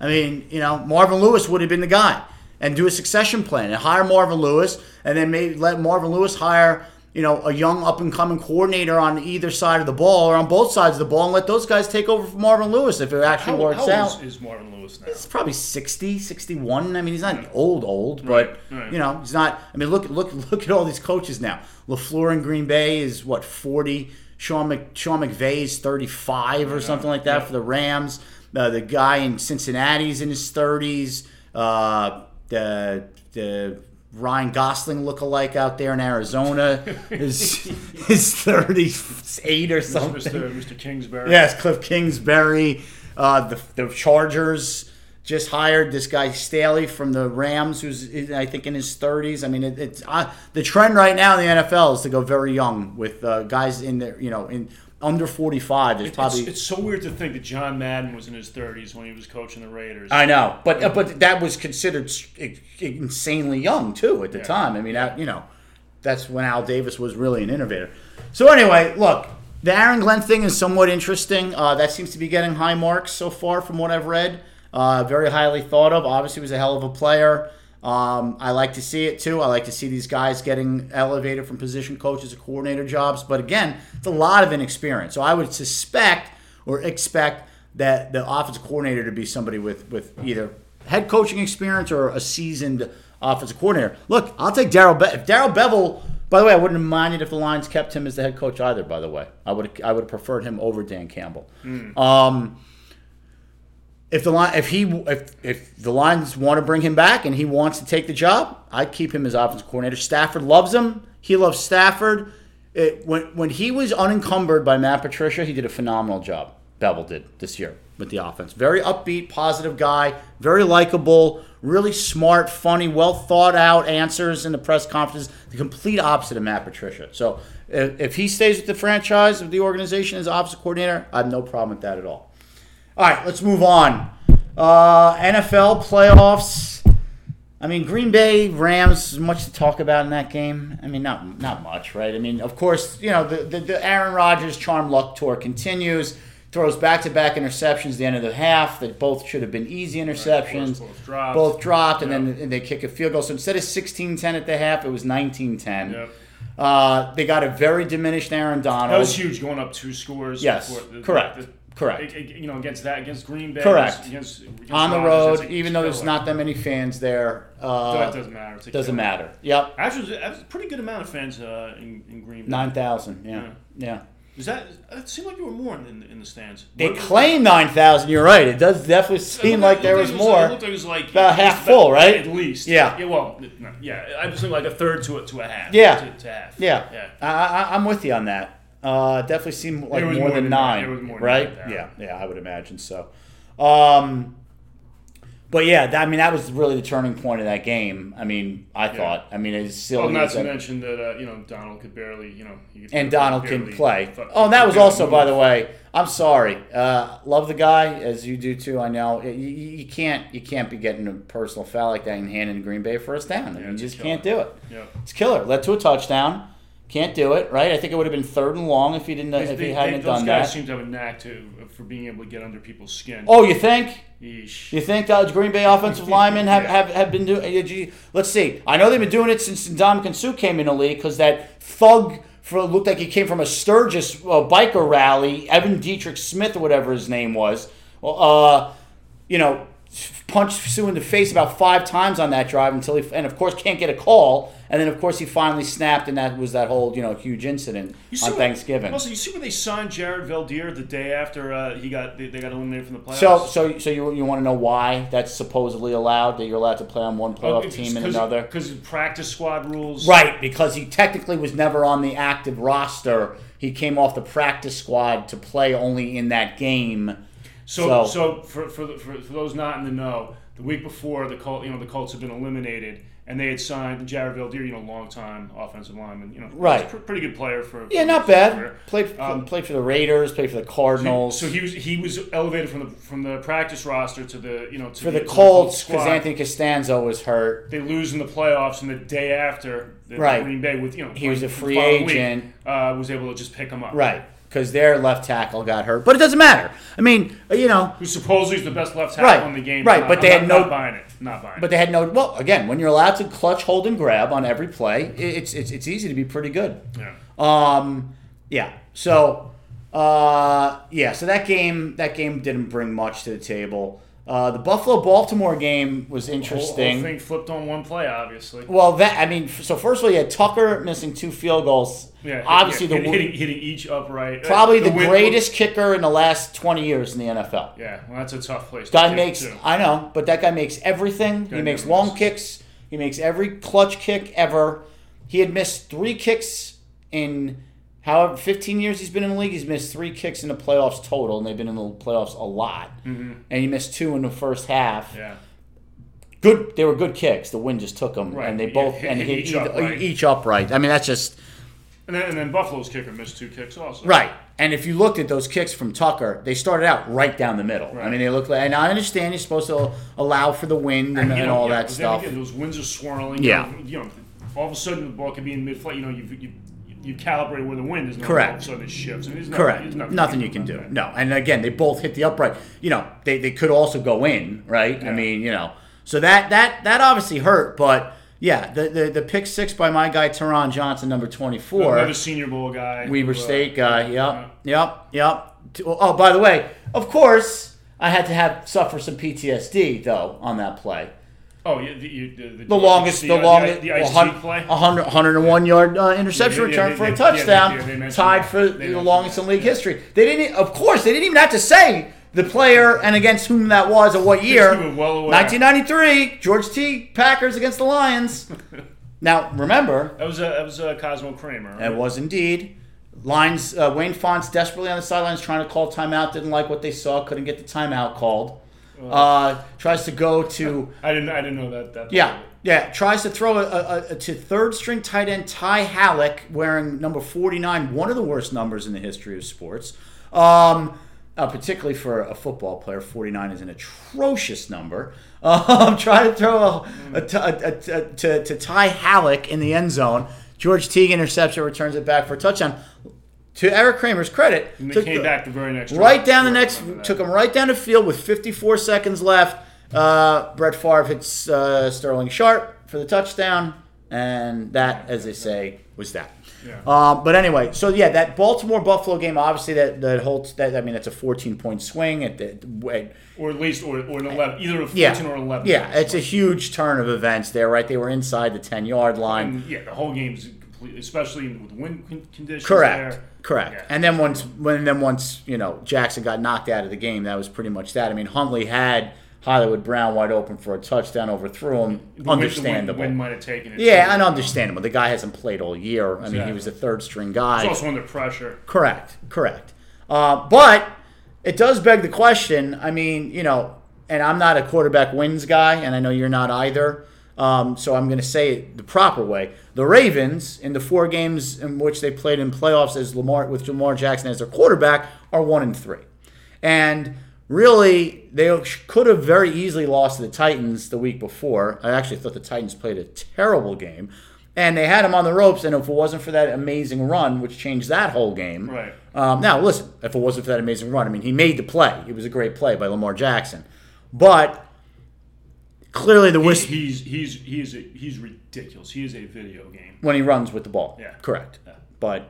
I mean, you know, Marvin Lewis would have been the guy and do a succession plan and hire Marvin Lewis and then maybe let Marvin Lewis hire, you know, a young up and coming coordinator on either side of the ball or on both sides of the ball and let those guys take over for Marvin Lewis if it actually how, works how out. old is, is Marvin Lewis now? It's probably 60, 61. I mean, he's not old, old, but Right, right. you know, he's not. I mean, look, look, look at all these coaches now. Lafleur in Green Bay is what forty. Sean Mc, Sean McVay is thirty five or something like that for the Rams. Uh, the guy in Cincinnati's in his thirties. Uh, the the Ryan Gosling lookalike out there in Arizona is is thirty eight or something. Mr. Mr. Kingsbury. Yes, Kliff Kingsbury. Uh, the, the Chargers just hired this guy Staley from the Rams, who's I think in his 30s. I mean, it, it's uh, the trend right now in the NFL is to go very young with uh, guys in there, you know, in under 45. There's probably It's, it's so weird to think that John Madden was in his 30s when he was coaching the Raiders. I know, but uh, but that was considered insanely young too at the time. I mean, that, you know, that's when Al Davis was really an innovator. So anyway, look, the Aaron Glenn thing is somewhat interesting. Uh, that seems to be getting high marks so far from what I've read. Uh, very highly thought of. Obviously, was a hell of a player. Um, I like to see it too. I like to see these guys getting elevated from position coaches to coordinator jobs. But again, it's a lot of inexperience. So I would suspect or expect that the offensive coordinator to be somebody with with either head coaching experience or a seasoned offensive coordinator. Look, I'll take Daryl. Be- if Darrell Bevell. By the way, I wouldn't have minded if the Lions kept him as the head coach either. By the way, I would I would have preferred him over Dan Campbell. Um, if the line if he if if the Lions want to bring him back and he wants to take the job, I'd keep him as offensive coordinator. Stafford loves him. He loves Stafford. It, when when he was unencumbered by Matt Patricia, he did a phenomenal job. Bevell did this year with the offense. Very upbeat, positive guy, very likable, really smart, funny, well thought out answers in the press conferences. The complete opposite of Matt Patricia. So if, if he stays with the franchise, of the organization as offensive coordinator, I have no problem with that at all. All right, let's move on. Uh, NFL playoffs. I mean, Green Bay Rams. Much to talk about in that game. I mean, not not much, right? I mean, of course, you know the the, the Aaron Rodgers charm luck tour continues. Throws back to back interceptions at the end of the half that both should have been easy interceptions. both dropped. Both dropped, and Yep. then they kick a field goal. So instead of 16-10 at the half, it was 19-10. Yep. Uh, they got a very diminished Aaron Donald. That was huge, going up two scores. Yes, the- correct, the- correct. You know, against that, against Green Bay, Correct. Against, against on the Rodgers, road, even though there's not that many fans there. Uh, That doesn't matter. It's a doesn't killer. matter. Yep, Actually, there's a pretty good amount of fans uh, in, in Green Bay. nine thousand. Yeah, yeah. Is that? It seemed like there were more in the, in the stands. They What- claim nine thousand. You're right. It does definitely seem looked like there it was more. It looked like it was like About half full, right? At least. Yeah. Yeah. Well, no, yeah. I was thinking like a third to a, to a half. Yeah. To, to half. Yeah, Yeah. I, I, I'm with you on that. Uh, definitely seemed like more, more than than nine, nine. It was more right? nine, yeah, yeah. yeah, I would imagine so. Um, but yeah, that, I mean, that was really the turning point of that game. I mean, I thought. I mean, it's still Well, not to a- mention that uh, you know Donald could barely you know and Donald can play. fuck- Oh, and that was also, by the way, I'm sorry. Uh, love the guy as you do too. I know you, you you can't you can't be getting a personal foul like that and handing Green Bay first down. I mean, you just killer. can't do it. Yeah. It's killer. Led to a touchdown. Can't do it, right? I think it would have been third and long if he didn't if They- he they- hadn't those done guys that. seem to have a knack to for being able to get under people's skin. Oh, you think? Yeesh. You think uh, Green Bay offensive linemen have, Yeah. have, have been doing? Let's see. I know they've been doing it since Ndamukong Suh came in the league because that thug for looked like he came from a Sturgis uh, biker rally. Evan Dietrich Smith or whatever his name was. Well, uh, you know, punched Suh in the face about five times on that drive until he, and of course can't get a call. And then of course he finally snapped, and that was that whole you know huge incident on what- Thanksgiving. Also, you see when they signed Jared Veldheer the day after uh, he got they, they got eliminated from the playoffs. So, so, so you, you want to know why that's supposedly allowed that you're allowed to play on one playoff team and another? because practice squad rules. Right, because he technically was never on the active roster. He came off the practice squad to play only in that game. So, So- so, for, for, the- for for those not in the know, the week before the Col- you know the Colts had been eliminated, and they had signed Jared Veldheer, you know, longtime offensive lineman, you know, Right. pr- pretty good player for Yeah, not bad. career. Played Um, played for the Raiders, played for the Cardinals, So he was he was elevated from the from the practice roster to the you know to for the to Colts because. Anthony Castonzo was hurt. They lose in the playoffs, and the day after, the Right. Green Bay with you know He was a free following week, agent. uh, was able to just pick him up. Right, because their left tackle got hurt, but it doesn't matter. I mean, you know, Who supposedly is the best left tackle Right, in the game. right, Not- but they I'm had not, no- not buying it. Not buying but it. they had no. Well, again, when you're allowed to clutch, hold, and grab on every play, it's it's it's easy to be pretty good. Yeah. Um, yeah. So, uh, yeah. So that game, that game didn't bring much to the table. Uh, the Buffalo Baltimore game was Whole, interesting. whole thing flipped on one play, obviously. well, that I mean, so first of all, you had Tucker missing two field goals. Yeah, obviously yeah, the hitting, hitting each upright. Probably the, win- greatest kicker in the last twenty years in the NFL. Yeah, well, that's a tough place. to Guy makes, too. I know, but that guy makes everything. He makes long kicks. He makes every clutch kick ever. He had missed three kicks in however 15 years he's been in the league. He's missed three kicks in the playoffs total, and they've been in the playoffs a lot. And he missed two in the first half. Mm-hmm. Yeah. Good, they were good kicks. The wind just took them, Right, and they yeah, both hit- and hit hit each each upright. each upright. I mean, that's just And then, and then Buffalo's kicker missed two kicks also. Right. And if you looked at those kicks from Tucker, they started out right down the middle. Right. I mean, they looked like, and I understand you're supposed to allow for the wind and, you and know, all yeah, that stuff. Again, those winds are swirling. Yeah. You know, you know, all of a sudden the ball could be in mid flight. You know, you've, you you calibrate where the wind is. and Correct. All of a sudden it shifts. I mean, there's nothing, Correct. there's Nothing, you can do. that. No. And again, they both hit the upright. You know, they, they could also go in, right? I mean, you know, so that that that obviously hurt, but yeah, the the, the pick six by my guy Taron Johnson, number twenty four. Another Senior Bowl guy. Weber who, uh, State guy. Yep, yep, yep. Oh, by the way, of course, I had to have suffer some PTSD though on that play. Oh, yeah, the, you, the, the, The longest, the, uh, longest, the, ice well, tea play. 100, 101 yard uh, interception Yeah, yeah, return they- for they- a touchdown, yeah, they- they tied that. for the longest that, in league history. They didn't, of course, they didn't even have to say the player and against whom that was or what year. well 1993, George Teague Packers against the Lions. now, remember, That was a that was uh, Cosmo Kramer. Right? it was indeed. Lions, uh, Wayne Fontes desperately on the sidelines trying to call timeout, didn't like what they saw, couldn't get the timeout called. Uh, tries to go to I didn't. I didn't know that. that yeah, yeah. Tries to throw a, a, a to third string tight end Ty Hallock wearing number forty nine, one of the worst numbers in the history of sports. Um, uh, particularly for a football player, forty nine is an atrocious number. Um, trying to throw a, a, a, a, to to Ty Hallock in the end zone. George Teague intercepts it, returns it back for a touchdown. To Eric Kramer's credit, And they came back the very next. right down the next, took him right down the field with 54 seconds left. Uh, Brett Favre hits uh, Sterling Sharpe for the touchdown, and that, as they say, was that. Yeah. Um, but anyway, so yeah, that Baltimore Buffalo game, obviously that that holds that. I mean, that's a 14 point swing at the. At, or at least, or, or an eleven, either a fourteen yeah, or eleven. yeah, it's a huge turn of events there, right? They were inside the 10 yard line. And, yeah, the whole game's complete, especially with wind conditions. Correct. There. Correct. Yeah. And then once when then once, you know, Jackson got knocked out of the game, that was pretty much that. I mean, Huntley had Hollywood Brown wide open for a touchdown, overthrew him. The Understandable. The wind might have taken it. yeah, too. and understandable. The guy hasn't played all year. I mean, he was a third string guy. It's also under pressure. Correct, correct. Uh, but it does beg the question. I mean, you know, and I'm not a quarterback wins guy, and I know you're not either. Um, so I'm going to say it the proper way. The Ravens, in the four games in which they played in playoffs as Lamar with Lamar Jackson as their quarterback, are one and three, and really they could have very easily lost to the Titans the week before. I actually thought the Titans played a terrible game. And they had him on the ropes, and if it wasn't for that amazing run, which changed that whole game, Right. um, now, listen, if it wasn't for that amazing run, I mean, he made the play. It was a great play by Lamar Jackson. But clearly, the He's he's he's he's, a, he's ridiculous. He is a video game. when he runs with the ball. Yeah. Correct. Yeah. But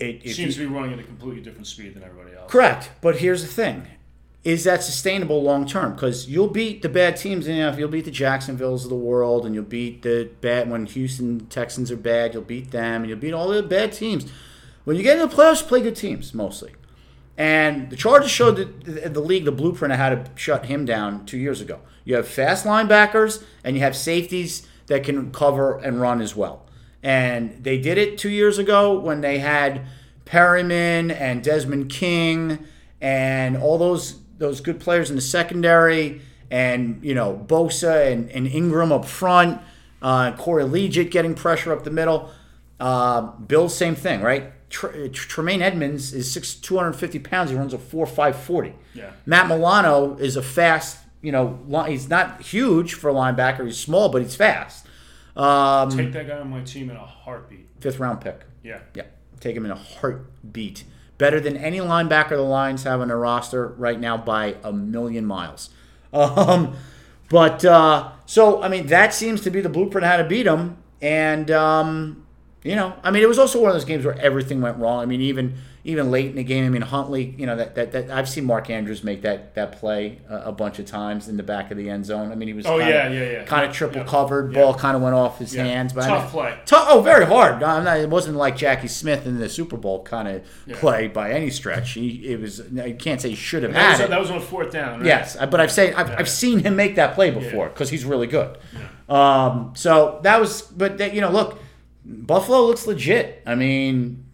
it, if Seems you- to be running at a completely different speed than everybody else. correct. But here's the thing: is that sustainable long term? Because you'll beat the bad teams. You know, you'll beat the Jacksonville's of the world, and you'll beat the bad when Houston Texans are bad, you'll beat them, and you'll beat all the bad teams. When you get into the playoffs, play good teams mostly. And the Chargers showed the, the, the league the blueprint of how to shut him down two years ago. You have fast linebackers and you have safeties that can cover and run as well. And they did it two years ago when they had Perryman and Desmond King and all those those good players in the secondary and you know Bosa and, and Ingram up front, uh, Corey Liuget getting pressure up the middle. Uh, Bill, same thing, right? Tr- Tremaine Edmunds is six, 250 pounds. He runs a four five forty. Yeah. Matt Milano is a fast, you know, li- he's not huge for a linebacker. He's small, but he's fast. Um, Take that guy on my team in a heartbeat. fifth round pick. Yeah. Yeah, take him in a heartbeat. Better than any linebacker the Lions have on their roster right now by a million miles. Um, but uh, so I mean that seems to be the blueprint how to beat them. And um, you know, I mean it was also one of those games where everything went wrong. I mean even even late in the game, I mean Huntley, you know that that, that I've seen Mark Andrews make that that play a, a bunch of times in the back of the end zone. I mean he was Oh, kinda, yeah, yeah, yeah. kind of triple Yeah. covered. Yeah. Ball kind of went off his Yeah. hands. But I Tough mean- play. Oh, very hard. I'm not, it wasn't like Jackie Smith in the Super Bowl kind of play by any stretch. He, it was. You can't say he should have That was, had it. that was on fourth down. Right? yes, but I've said I've. I've seen him make that play before because he's really good. Um, so that was, but that, you know, look, Buffalo looks legit. I mean,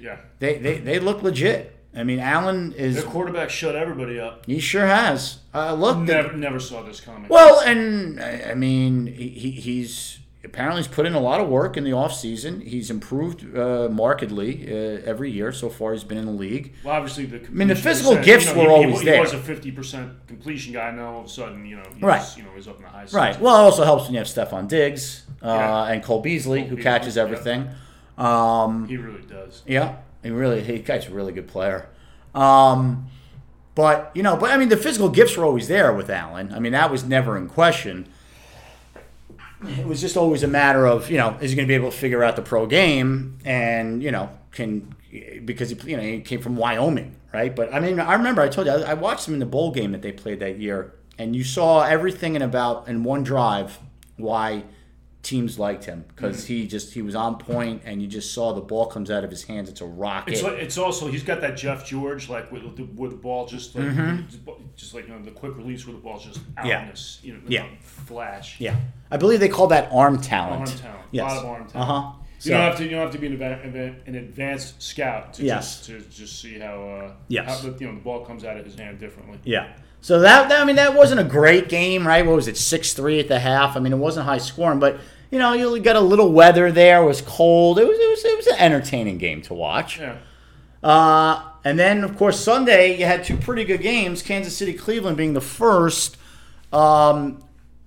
Yeah. they they, they look legit. I mean, Allen is Their quarterback shut everybody up. he sure has. Uh, look, the- Never, never saw this coming. Well, and I mean, he, he- he's apparently he's put in a lot of work in the offseason. He's improved uh, markedly uh, every year so far. He's been in the league. Well, obviously the. I mean, the physical gifts were he, always he, there. He was a fifty percent completion guy. Now all of a sudden, you know, he's, Right. You know, he's up in the high. Right. 60s. Well, it also helps when you have Stefon Diggs uh, Yeah. and Cole Beasley, who Beasley, catches yeah. everything. Um, He really does. yeah, he really he guy's a really good player. Um, but you know, but I mean, the physical gifts were always there with Allen. I mean, that was never in question. It was just always a matter of you know, is he going to be able to figure out the pro game, and you know, can because he you know he came from Wyoming, right? But I mean, I remember I told you I, I watched him in the bowl game that they played that year, and you saw everything in about in one drive why teams liked him because he just he was on point and you just saw the ball comes out of his hands it's a rocket It's like, it's also he's got that Jeff George like with the, with the ball just like just like you know the quick release where the ball's just out Mm-hmm. Yeah. in this you know Yeah. flash. yeah i believe they call that arm talent Arm talent. yes A lot of arm talent. uh-huh You don't have to. You don't have to be an, an advanced scout to Yes. just to just see how. Uh, Yes. How the, you know the ball comes out of his hand differently. yeah So that, that I mean that wasn't a great game, right? What was it, six three at the half? I mean it wasn't high scoring, but you know you got a little weather there. It was cold. It was it was it was an entertaining game to watch. Yeah. Uh, and then, of course, Sunday you had two pretty good games. Kansas City, Cleveland being the first. Um,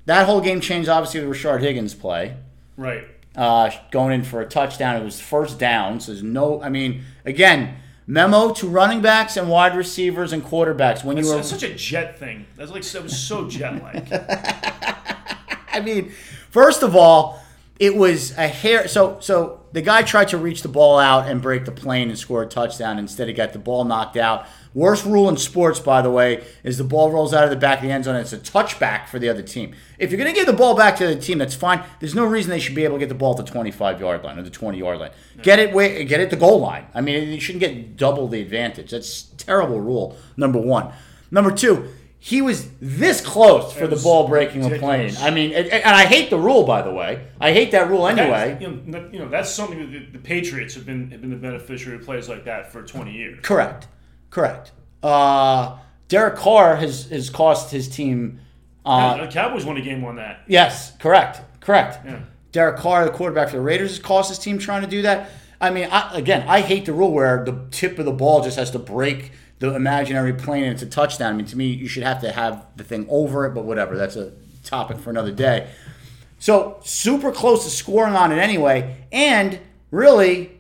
that whole game changed, obviously, with Rashard Higgins' play. Right. Uh, going in for a touchdown. It was first down. So there's no, I mean, again, memo to running backs and wide receivers and quarterbacks. When That's, you were, that's such a jet thing. That's like that was so jet like. I mean, first of all, it was a hair. So, so the guy tried to reach the ball out and break the plane and score a touchdown. Instead, he got the ball knocked out. Worst rule in sports, by the way, is the ball rolls out of the back of the end zone. And it's a touchback for the other team. If you're going to give the ball back to the team, that's fine. There's no reason they should be able to get the ball at the 25 yard line or the 20 yard line. Get it, way, get it the goal line. I mean, you shouldn't get double the advantage. That's terrible rule. Number one. Number two. He was this close for the ball breaking a plane. I mean, and, and I hate the rule, by the way. I hate that rule anyway. That's, you, know, that- you know, that's something that the, the Patriots have been have been the beneficiary of plays like that for 20 years. Correct. Correct. Uh, Derek Carr has, has cost his team. Uh, the Cowboys won a game on that. yes, correct. Correct. Yeah. Derek Carr, the quarterback for the Raiders, has cost his team trying to do that. I mean, I, again, I hate the rule where the tip of the ball just has to break the imaginary plane and it's a touchdown. I mean, to me, you should have to have the thing over it, but whatever. That's a topic for another day. So super close to scoring on it anyway, and really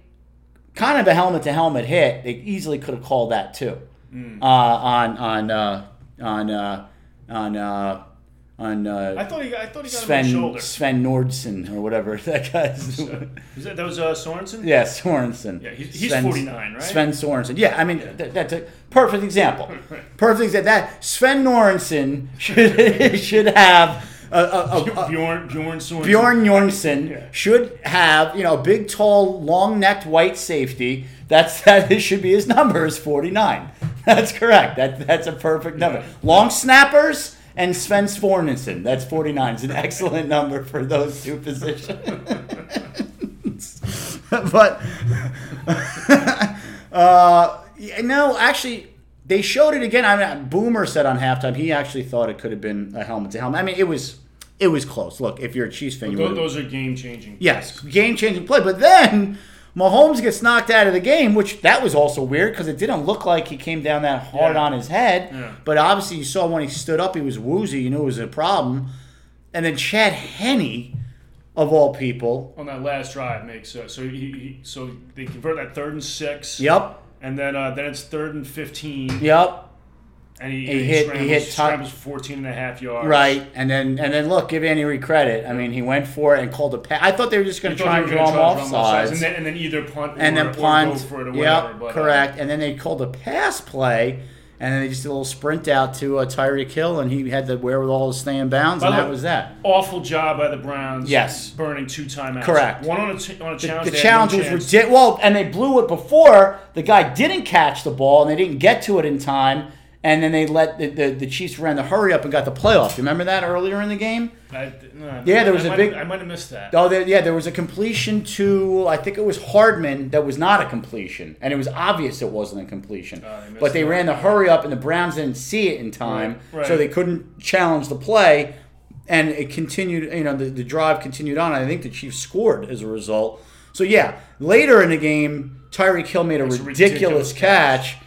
kind of a helmet to helmet hit. They easily could have called that too uh, on on uh, on uh, on uh, on I uh, thought he, I thought he got him on the shoulder. Sven Nordson or whatever that guy's. Was that, that was uh, Sorensen? Yeah, Sorensen. Yeah, he's- he's 49, right? Sven Sorensen. Yeah, I mean that, that's a perfect example. Perfect example. That Sven Norensen should should have a, a, a, a, Bjorn Bjorn Sorensen. Bjorn Jorgensen Yeah. should have, you know, a big, tall, long-necked white safety. That's that should be his number is 49. That's correct. That that's a perfect number. Long snappers and Sven Svornensen. That's 49. It's an excellent number for those two positions. but uh, yeah, no, actually, they showed it again. I mean, Boomer said on halftime he actually thought it could have been a helmet to helmet. I mean, it was it was close. Look, if you're a Chiefs fan, you Those, those are game changing. yes, game changing play. But then Mahomes gets knocked out of the game, which that was also weird because it didn't look like he came down that hard Yeah. on his head. Yeah. But obviously, you saw when he stood up, he was woozy. You knew it was a problem. And then Chad Henne, of all people, On that last drive makes uh, so he, he so they convert that third and six. yep, And then uh, then it's third and 15. yep. And he, He and hit- he scrambles, hit top- scrambles 14 and a half yards. Right, and then and then look, give Andy credit. I mean, he went for it and called a pass. I thought they were just going to try and draw him offsides, sides. and then, and then either punt or, and then or punt. go for it or yep, whatever. But, uh, correct. and then they called a pass play, and then they just did a little sprint out to uh, Tyreek Hill, and he had the wherewithal to stay in bounds, and the that way, was that. awful job by the Browns. Yes. burning two timeouts. Correct. One on a, t- on a challenge. The had challenge no was ridiculous. Well, and they blew it before the guy didn't catch the ball, and they didn't get to it in time. And then they let the, the, the Chiefs ran the hurry up and got the playoff. You remember that earlier in the game? I, no, Yeah, there was I a big- I might have missed that. Oh, there, yeah, there was a completion to I think it was Hardman that was not a completion, and it was obvious it wasn't a completion. Oh, they but they that. ran the hurry up, and the Browns didn't see it in time, Right, right. so they couldn't challenge the play, and it continued. You know, the, the drive continued on. I think the Chiefs scored as a result. So yeah, later in the game, Tyreek Hill made a It's a ridiculous, ridiculous catch.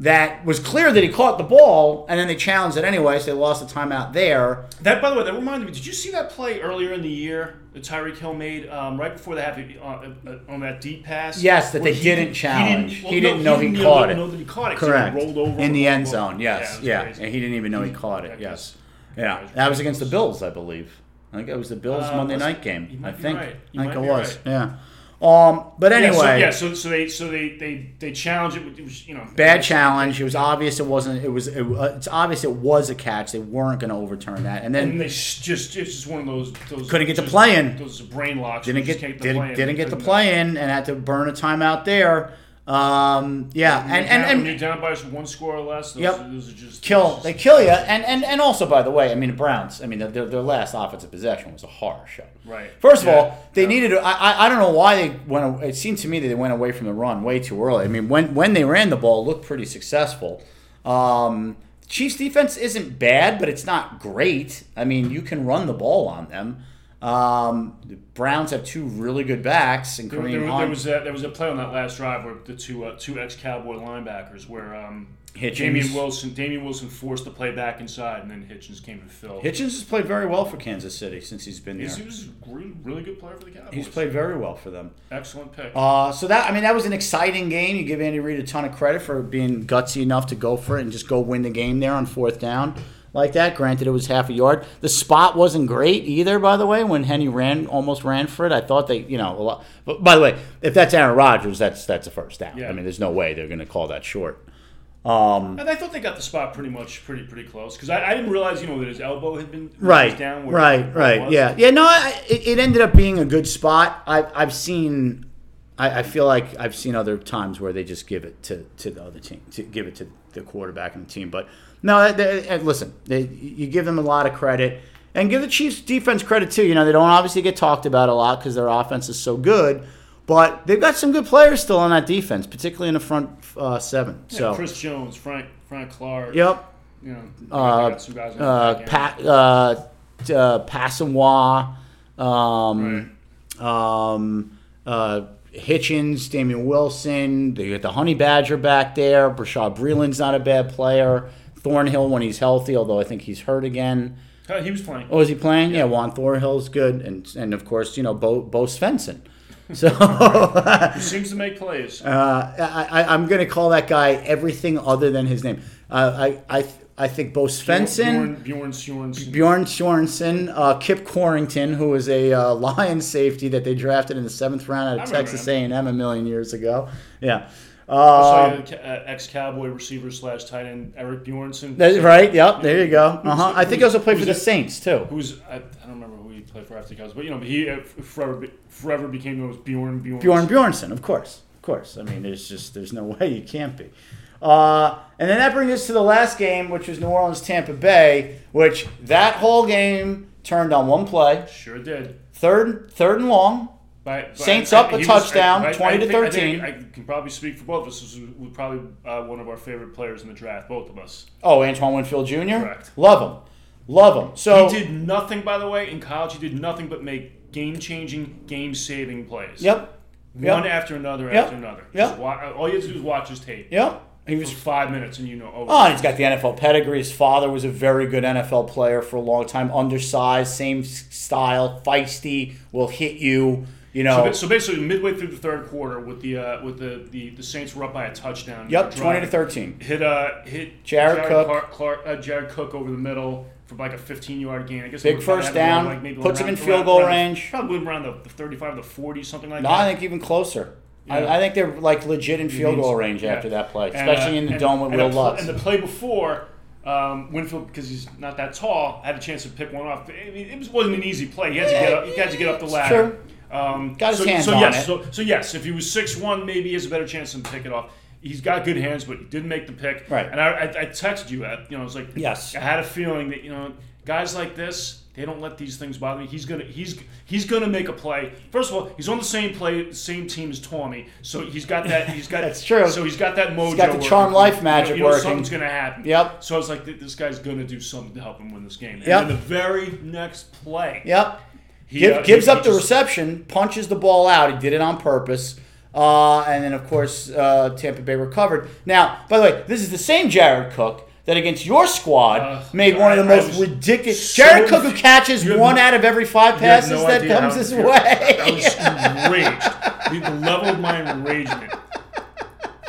That was clear that he caught the ball, and then they challenged it anyway, so they lost the timeout there. That, by the way, that reminded me. Did you see that play earlier in the year that Tyreek Hill made um, right before the half uh, uh, on that deep pass? Yes, that they didn't challenge. He didn't, He didn't know he didn't caught it. Know that he caught it. he Correct. Rolled over in the end over. zone. Yes. was Yeah. And he didn't even know he caught it. Yes. Yeah. That was against the. Bills, I believe. I think it was the Bills Uh, Monday night game. I think. right. I think it was. right. Yeah. Um. But anyway. Yeah, so, yeah, so, so they so they they they challenged it. It was you know Bad challenge. It was obvious it wasn't. It was. It, uh, it's obvious it was a catch. They weren't going to overturn that. And then And they just it's just one of those those Couldn't get the play in. Those brain locks. didn't get didn't get the play in and had to burn a timeout there. Um. Yeah. And down- and, when you're down by one score or less. Those, Yep. those are just kill they kill you and, and and also by the way I mean the Browns I mean their, their last offensive possession was a horror show Right. first of Yeah. all they Yeah. needed I, I I don't know why they went it seemed to me that they went away from the run way too early I mean when when they ran the ball it looked pretty successful um, Chiefs defense isn't bad, but it's not great. I mean, you can run the ball on them. Um, the Browns have two really good backs, and There, Kareem there, there Hunt. was a, there was a play on that last drive where the two uh, two ex Cowboy linebackers where um, Hitchens. Damien Wilson Damien Wilson forced the play back inside and then Hitchens came and filled. Hitchens has played very well for Kansas City since he's been He's, there. he was a really, really good player for the Cowboys. He's played very well for them. excellent pick. Uh, so that I mean that was an exciting game. You give Andy Reid a ton of credit for being gutsy enough to go for it and just go win the game there on fourth down like that. Granted, it was half a yard. The spot wasn't great either, by the way. When Henne ran, almost ran for it. I thought they, you know, a lot. But by the way, if that's Aaron Rodgers, that's that's a first down. Yeah. I mean, there's no way they're going to call that short. Um, and I thought they got the spot pretty much pretty pretty close because I, I didn't realize you know that his elbow had been right, down where right, right. Yeah, yeah. No, I, it, it ended up being a good spot. I, I've seen. I, I feel like I've seen other times where they just give it to, to the other team, to give it to the quarterback and the team. But no, they, they, listen, they, you give them a lot of credit, and give the Chiefs defense credit too. You know, they don't obviously get talked about a lot because their offense is so good, but they've got some good players still on that defense, particularly in the front uh, seven. Yeah, So, Chris Jones, Frank Frank Clark. yep. You know, Uh, some guys uh. Pat, uh, uh, Passanwa, um, um, uh, Hitchens, Damien Wilson. They got the Honey Badger back there. Bashaud Breeland's not a bad player. Thornhill when he's healthy, although I think he's hurt again. Uh, he was playing. Oh, is he playing? Yeah, Juan Thornhill's good, and and of course you know Bo Bo Svensson. So He seems to make plays. uh, I, I, I'm going to call that guy everything other than his name. Uh, I I I think Bo Svensson. Bjorn, Bjorn. Bjorn Sorensen, uh, Kip Corrington, who was a uh, Lions safety that they drafted in the seventh round out of Texas. A&M a million years ago. Yeah, Also, uh, uh, uh, ex-Cowboy receiver slash tight end Eric Bjornson. right. Yep, there you go. Uh-huh. I think he also played for the? Saints too. Who's I, I don't remember who he played for after Cowboys, but you know, he uh, forever forever became known as Bjorn Bjorn. Bjorn Bjornson, of course, of course. I mean, there's just there's no way you can't be. Uh, and then that brings us to the last game, which was New Orleans Tampa Bay, which that whole game turned on one play, Sure did. third third and long. By, by- Saints I- up a he was- touchdown, I- I- 20 to I think- I 13. think I can probably speak for both of us. This was was probably uh, one of our favorite players in the draft, both of us. Oh, Antoine Winfield Jr. Correct. Love him, love him. So he did nothing, by the way, in college. He did nothing but make game-changing, game-saving plays. Yep. One Yep. after another Yep. after another. Yep. Just all you have to do is watch his tape. Yep. He was. five minutes, and you know, oh, Oh, and he's got the NFL pedigree. His father was a very good NFL player for a long time. Undersized, same style, feisty, will hit you. You So, know. ba- so basically, midway through the third quarter, with the uh, with the, the, the Saints were up by a touchdown. yep. Drive. Twenty to thirteen. Hit uh hit Jared Cook. Clark, Clark, uh, Jared Cook over the middle for like a 15 yard gain. I guess Big they would probably first down, like maybe puts him in field around- goal around the- range. Probably around the, the 35 to 40, something like No, that. I think even closer. Yeah. I, I think they're like legit in field goal range yeah. after that play, And, especially uh, in the and- dome with and Wil Lutz. And the play before, um, Winfield, because he's not that tall, had a chance to pick one off. I mean, it was, wasn't an easy play. He had to get up. He had to get up the ladder. Um, Got his so, hands so on yes, it. So, so yes, if he was six one, maybe he has a better chance to pick it off. He's got good hands, but he didn't make the pick. Right. And I, I, I texted you. uh, You know, I was like, Yes. I had a feeling that you know, guys like this, they don't let these things bother me. He's gonna, he's, he's gonna make a play. First of all, he's on the same play, same team as Tommy, so he's got that. He's got That's true. So he's got that mojo. got the working. charm life You know- magic you know, working. Something's gonna happen. Yep. So I was like, this guy's gonna do something to help him win this game. And Yep. the very next play, Yep. He, Give, uh, gives he- up he the just- reception, punches the ball out. He did it on purpose. Uh, and then, of course, uh, Tampa Bay recovered. Now, by the way, this is the same Jared Cook that against your squad Uh, made one of the most ridiculous. so Jared Cook who catches one no- out of every five passes no that comes how- way. I was enraged. The, the level of my enragement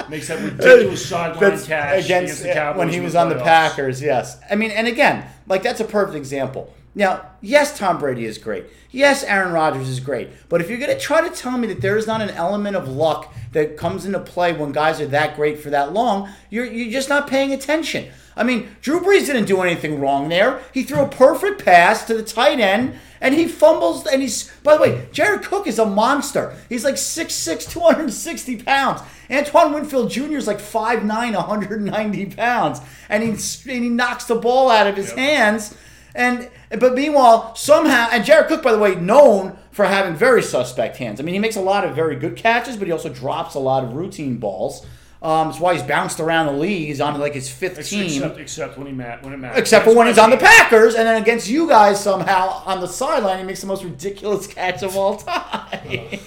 makes that ridiculous sideline catch against, the Cowboys when he was on the playoffs. Packers. Yes, I mean, and again, like that's a perfect example. Now, yes, Tom Brady is great. Yes, Aaron Rodgers is great. But if you're going to try to tell me that there is not an element of luck that comes into play when guys are that great for that long, you're you're just not paying attention. I mean, Drew Brees didn't do anything wrong there. He threw a perfect pass to the tight end, and he fumbles. And he's, by the way, Jared Cook is a monster. He's like 6'6, 260 pounds. Antoine Winfield Jr. is like 5'9, 190 pounds. And he, and he knocks the ball out of his Yep. hands. And but meanwhile, somehow, and Jared Cook, by the way, known for having very suspect hands. I mean, he makes a lot of very good catches, but he also drops a lot of routine balls. Um, that's why he's bounced around the league. He's on like his fifth Ex- team. Except, except when he ma- when it matters. Except for when he's on the Packers, and then against you guys somehow on the sideline, he makes the most ridiculous catch of all time.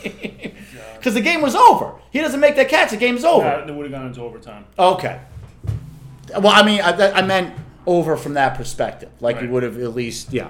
Because the game was over. He doesn't make that catch, the game's over. Uh, it would have gone into overtime. Okay. Well, I mean, I, I meant over from that perspective. Like you would have at least, yeah.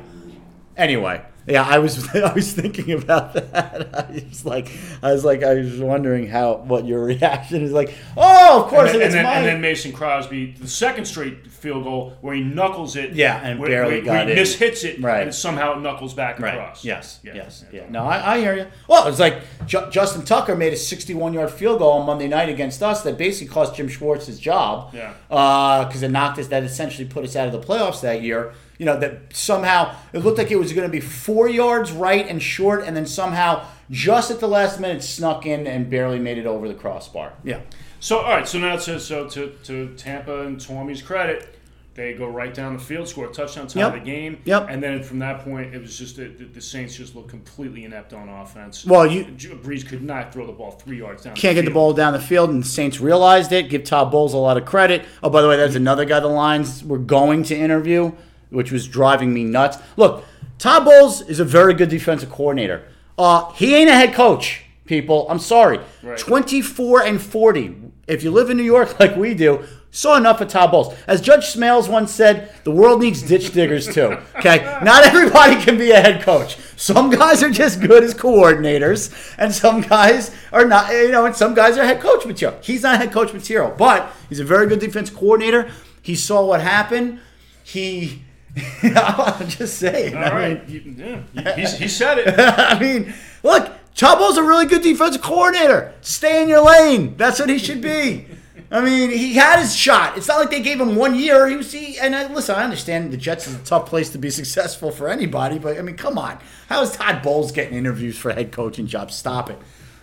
Anyway, yeah, I was I was thinking about that. I was like, I was like, I was wondering how what your reaction is like. Oh, of course, And then, it's and, then, and then Mason Crosby, the second straight field goal where he knuckles it. Yeah, and where, barely where, got where he in. mishits it, Right. and somehow it knuckles back Right. across. Yes. Yeah. Yes. Yeah. Yeah. No, I, I hear you. Well, it's like Ju- Justin Tucker made a 61-yard field goal on Monday night against us that basically cost Jim Schwartz his job. Yeah. Uh, because it knocked us. That essentially put us out of the playoffs that year. You know that somehow it looked like it was going to be four yards right and short, and then somehow just at the last minute snuck in and barely made it over the crossbar. Yeah. So all right, so now it says so to, to Tampa and Tommy's credit, they go right down the field, score a touchdown, tie Yep. the game. Yep. And then from that point, it was just the, the, the Saints just looked completely inept on offense. Well, you Drew Brees could not throw the ball three yards down. can't get the ball down the field, and the Saints realized it. Give Todd Bowles a lot of credit. Oh, by the way, that's another guy the Lions were going to interview, which was driving me nuts. Look, Todd Bowles is a very good defensive coordinator. Uh, he ain't a head coach, people. I'm sorry. Right. 24 and 40. If you live in New York like we do, saw enough of Todd Bowles. As Judge Smails once said, the world needs ditch diggers too. Okay, not everybody can be a head coach. Some guys are just good as coordinators, and some guys are not. You know, and some guys are head coach material. He's not head coach material, but he's a very good defense coordinator. He saw what happened. He. I'm just saying. All I right, mean, You- yeah, he, he, said it. I mean, look, Chabo's a really good defensive coordinator. Stay in your lane. That's what he should be. I mean, he had his shot. It's not like they gave him one year. He was he, and I, listen, I understand the Jets is a tough place to be successful for anybody, but I mean, come on, how is Todd Bowles getting interviews for head coaching jobs? Stop it.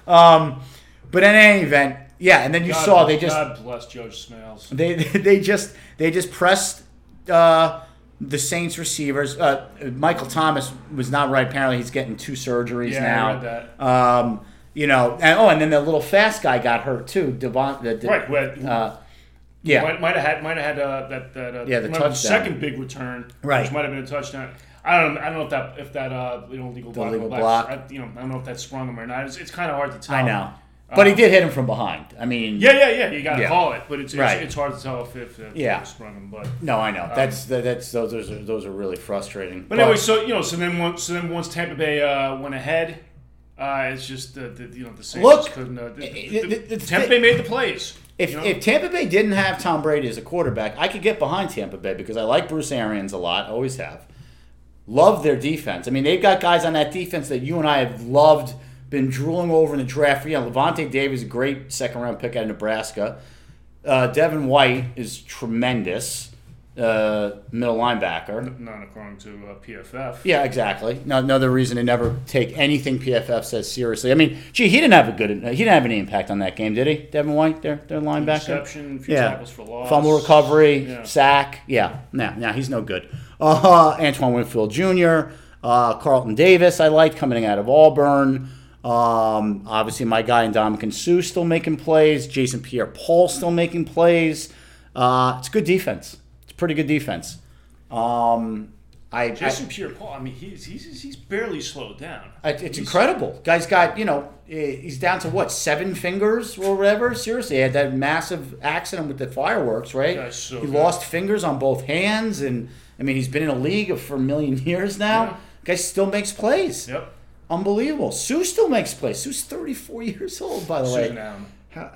Um, but in any event, yeah, and then you God, saw they just God bless Judge Smails. they they just they just pressed uh, the Saints receivers. Uh, Michael Thomas was not right. Apparently, he's getting two surgeries Yeah, I now. read that. Um, you know, and oh, and then the little fast guy got hurt too. Devon, the, the- Right, had- Uh, yeah, Might, might have had might have had uh, that that uh, Yeah, the touchdown. second big return, Right. Which might have been a touchdown. I don't know. I don't know if that if that uh, you know legal block, legal block. I, you know, I don't know if that sprung him or not. It's, it's kind of hard to tell. I know, but he Uh, did hit him from behind. I mean, Yeah, yeah, yeah. You got to Yeah. call it, but it's, Right. it's it's hard to tell if if, if Yeah. it sprung him. But no, I know. That's that's those those are those are really frustrating. but anyway, so you know, so then once so then once Tampa Bay uh, went ahead, uh, it's just the, the you know the Saints Look, couldn't. Uh, the, it- the- it- the- Tampa Bay made the plays. If, you know? if Tampa Bay didn't have Tom Brady as a quarterback, I could get behind Tampa Bay because I like Bruce Arians a lot, always have. Love their defense. I mean, they've got guys on that defense that you and I have loved, been drooling over in the draft. You know, Lavonte Davis, a great second round pick out of Nebraska. Uh, Devin White is tremendous, uh, middle linebacker. not according to uh, PFF. Yeah, exactly. No, another reason to never take anything PFF says seriously. I mean, gee, he didn't have a good, he didn't have any impact on that game, did he? Devin White, their their linebacker. Interception, few Yeah. tackles for loss. Fumble recovery, Yeah. sack. Yeah, no, no, he's no good. Uh, Antoine Winfield Jr., uh, Carlton Davis, I like coming out of Auburn. Um, obviously, my guy and Ndamukong Suh still making plays. Jason Pierre Paul still making plays. Uh, it's good defense. It's pretty good defense. Um, I, I Jason Pierre-Paul. I mean, he's he's he's barely slowed down. I- It's He's- incredible. Guy's got, you know, eh, he's down to what, seven fingers or whatever? Seriously, he had that massive accident with the fireworks, right? So he good. lost fingers on both hands, and I mean, he's been in a league for a million years now. Yeah. Guy still makes plays. Yep. Unbelievable. Suh still makes plays. Suh's 34 years old, by the way. Allen.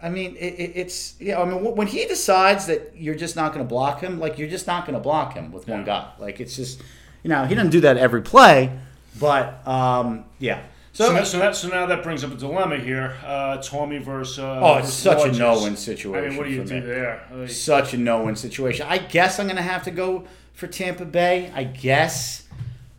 I mean, it, it, it's yeah. I mean, when he decides that you're just not going to block him, like you're just not going to block him with one guy. Like it's just, you know, he doesn't do that every play, but um, yeah. So, So, that, so, that, so now that brings up a dilemma here. Uh, Tommy versus. Uh, Oh, it's versus such a Rodgers. no-win situation I mean, what do you do me. there? Like, such a no-win situation. I guess I'm going to have to go for Tampa Bay. I guess.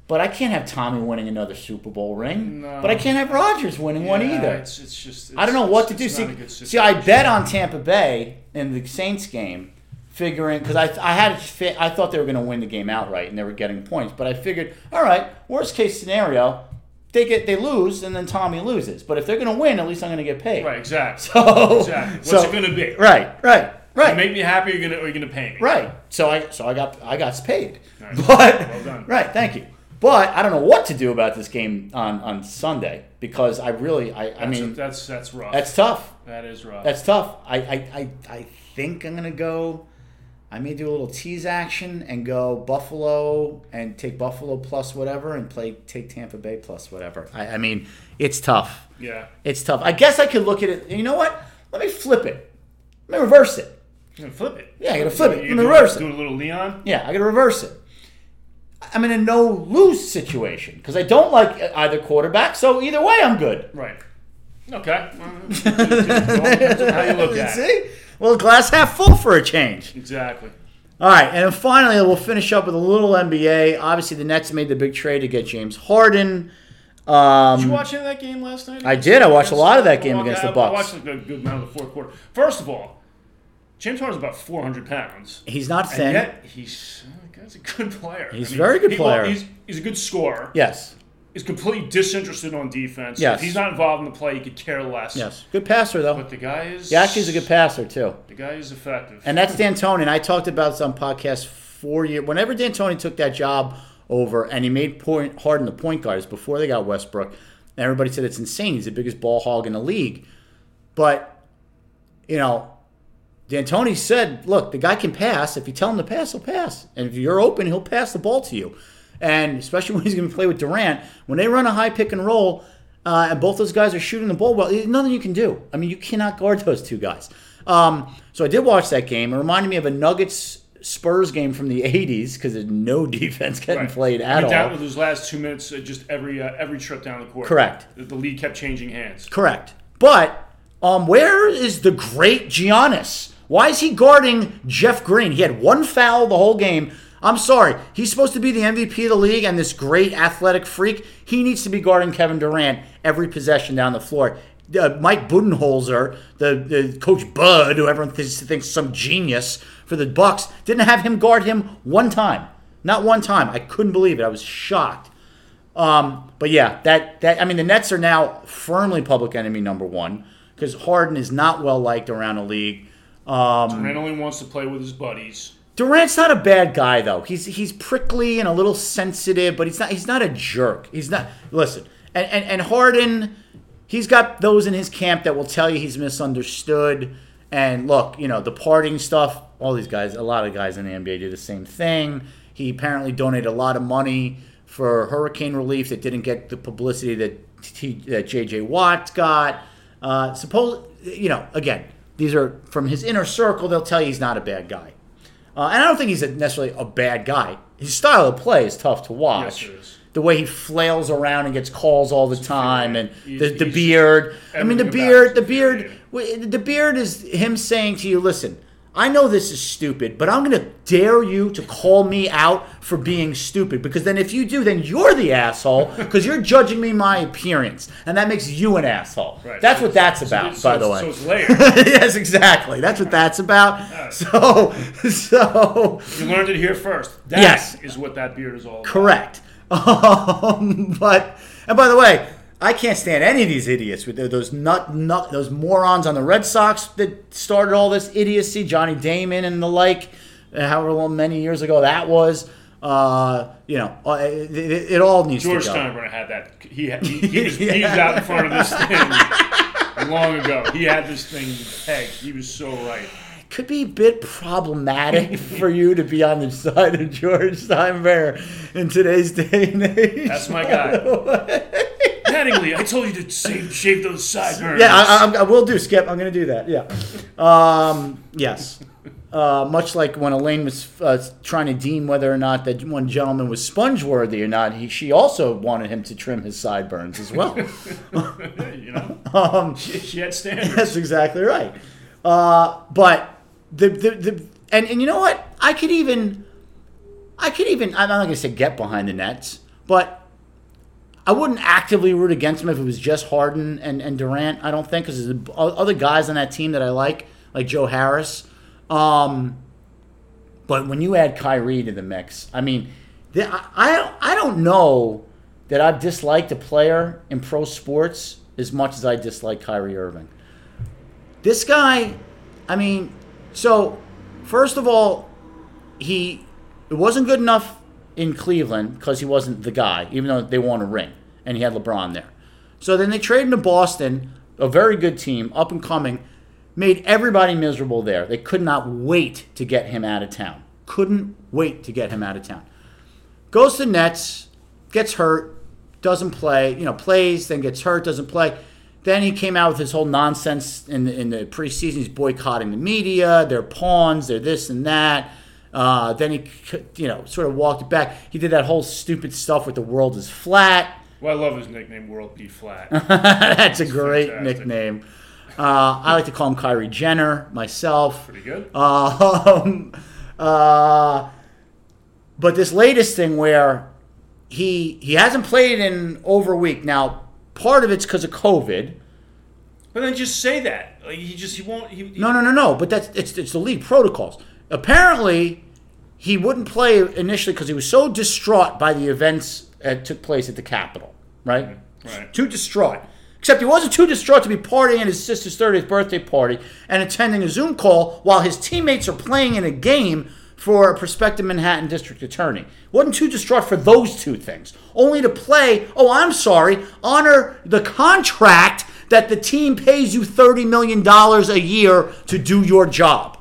But I can't have Tommy winning another Super Bowl ring. No. But I can't have Rodgers winning one yeah, either. It's, it's just. It's, I don't know what to do. See, not a good see, I bet on Tampa Bay in the Saints game, figuring because I, I had it fit. I thought they were going to win the game outright and they were getting points. But I figured, all right, worst case scenario, they get they lose, and then Tommy loses. But if they're going to win, at least I'm going to get paid. Right, exactly. So, exactly. What's so- it going to be? Right, right, right. You make me happy, or you're gonna, or you're gonna pay me. Right. So I so I got I got paid. Nice. But Well done. right, thank you. But I don't know what to do about this game on, on Sunday because I really I, I That's, mean that's that's rough. that's tough. that is rough. That's tough. I, I, I, I think I'm gonna go I may do a little tease action and go Buffalo and take Buffalo plus whatever and play take Tampa Bay plus whatever. I, I mean, it's tough. yeah. It's tough. I guess I could look at it you know what? Let me flip it. Let me reverse it. You're gonna flip it. Yeah, I gotta flip it. You Let me do- reverse it. Do a little Leon. Yeah, I got to reverse it. I'm in a no lose situation because I don't like either quarterback. So either way, I'm good. Right. Okay. Well, how you look at it. See? Well, glass half full for a change. Exactly. All right, and then finally, we'll finish up with a little NBA. Obviously, the Nets made the big trade to get James Harden. Um, Did you watch any of that game last night? I did. I watched a lot of that game Well, against I- the Bucks. I watched like a good amount of the fourth quarter. First of all, James Harden's about 400 pounds. he's not And thin. yet, he's, he's a good player. He's a very good he- player. he's, he's a good scorer. yes, He's completely disinterested on defense. Yes. If he's not involved in the play, he could care less. yes, good passer though. But the guy is. Yeah, actually is a good passer too. The guy is effective. And that's D'Antoni. And I talked about this on podcast four years. Whenever D'Antoni took that job over and he made point Harden the point guards before they got Westbrook, and everybody said it's insane. He's the biggest ball hog in the league. But, you know, D'Antoni said, look, the guy can pass. If you tell him to pass, he'll pass. And if you're open, he'll pass the ball to you. And especially when he's going to play with Durant, when they run a high pick and roll, uh, and both those guys are shooting the ball well, there's nothing you can do. I mean, you cannot guard those two guys. Um, so I did watch that game. It reminded me of a Nuggets Spurs game from the 80s because there's no defense getting Right. played at Went down all. with those last two minutes, uh, just every uh, every trip down the court. Correct. The, the league kept changing hands. Correct. But um, where is the great Giannis? Why is he guarding Jeff Green? He had one foul the whole game. I'm sorry. He's supposed to be the MVP of the league and this great athletic freak. He needs to be guarding Kevin Durant every possession down the floor. Uh, Mike Budenholzer, the, the coach Bud, who everyone thinks, thinks some genius for the Bucks, didn't have him guard him one time. Not one time. I couldn't believe it. I was shocked. Um, but yeah, that that I mean, the Nets are now firmly public enemy number one because Harden is not well liked around the league. Um, Durant only wants to play with his buddies. Durant's not a bad guy though. He's he's prickly and a little sensitive, but he's not he's not a jerk. He's not. Listen, and and, and Harden, he's got those in his camp that will tell you he's misunderstood. And look, you know the parting stuff. All these guys, a lot of guys in the NBA do the same thing. He apparently donated a lot of money for hurricane relief that didn't get the publicity that T, that JJ Watt got. Uh, suppose you know again. These are from his inner circle. They'll tell you he's not a bad guy. Uh, and I don't think he's a, necessarily a bad guy. His style of play is tough to watch. Yes. The way he flails around and gets calls all the time, and He's- the, the beard. I mean, the beard. The beard. The beard is him saying to you, "Listen, I know this is stupid, but I'm going to dare you to call me out for being stupid. Because then, if you do, then you're the asshole because you're judging me my appearance, and that makes you an asshole. Right. That's So what that's about, so by the way. So it's layered. yes, exactly. That's what that's about. So, so you learned it here first. That Yes. is what that beard is all about. correct. Um, but and by the way, I can't stand any of these idiots with those nut nut those morons on the Red Sox that started all this idiocy. Johnny Damon and the like. uh, However long many years ago that was. Uh, you know, uh, it, it, it all needs George to go. George Steinbrenner had that. He, had- he, he, was, he was out in front of this thing long ago. He had this thing pegged. He was so right. Could be a bit problematic for you to be on the side of George Steinbrenner in today's day and age. That's my guy. Mattingly, I told you to shave, shave those sideburns. Yeah, I, I, I will do, Skip. I'm going to do that. Yeah. Um, yes. Uh, much like when Elaine was uh, trying to deem whether or not that one gentleman was sponge worthy or not, he, she also wanted him to trim his sideburns as well. you know, um, she, she had standards. That's exactly right. Uh, but the, the the and, and you know what? I could even I could even I'm not gonna say get behind the nets, but I wouldn't actively root against them if it was just Harden and, and Durant. I don't think because there's other guys on that team that I like, like Joe Harris. Um, but when you add Kyrie to the mix, I mean, the, I I I don't know that I've disliked a player in pro sports as much as I dislike Kyrie Irving. This guy, I mean, so first of all, he it wasn't good enough in Cleveland because he wasn't the guy, even though they won a ring and he had LeBron there. So then they traded to Boston, a very good team, up and coming, made everybody miserable there. They could not wait to get him out of town. Couldn't wait to get him out of town. Goes to Nets, gets hurt, doesn't play, you know, plays, then gets hurt, doesn't play. Then he came out with his whole nonsense in the, in the preseason. He's boycotting the media. They're pawns. They're this and that. Uh, then he, you know, sort of walked it back. He did that whole stupid stuff with the world is flat. Well, I love his nickname, World Be Flat. That's a great fantastic. nickname. Uh, I like to call him Kyrie Jenner myself. Pretty good. Um, uh, but this latest thing where he he hasn't played in over a week now. Part of it's because of COVID. But then just say that. Like, he just he won't. He, he- No, no, no, no. But that's it's it's the league protocols. Apparently, he wouldn't play initially because he was so distraught by the events that took place at the Capitol. Right. Mm, right. Too distraught. Except he wasn't too distraught to be partying at his sister's 30th birthday party and attending a Zoom call while his teammates are playing in a game for a prospective Manhattan district attorney. Wasn't too distraught for those two things. Only to play, oh, I'm sorry, honor the contract that the team pays you $30 million a year to do your job.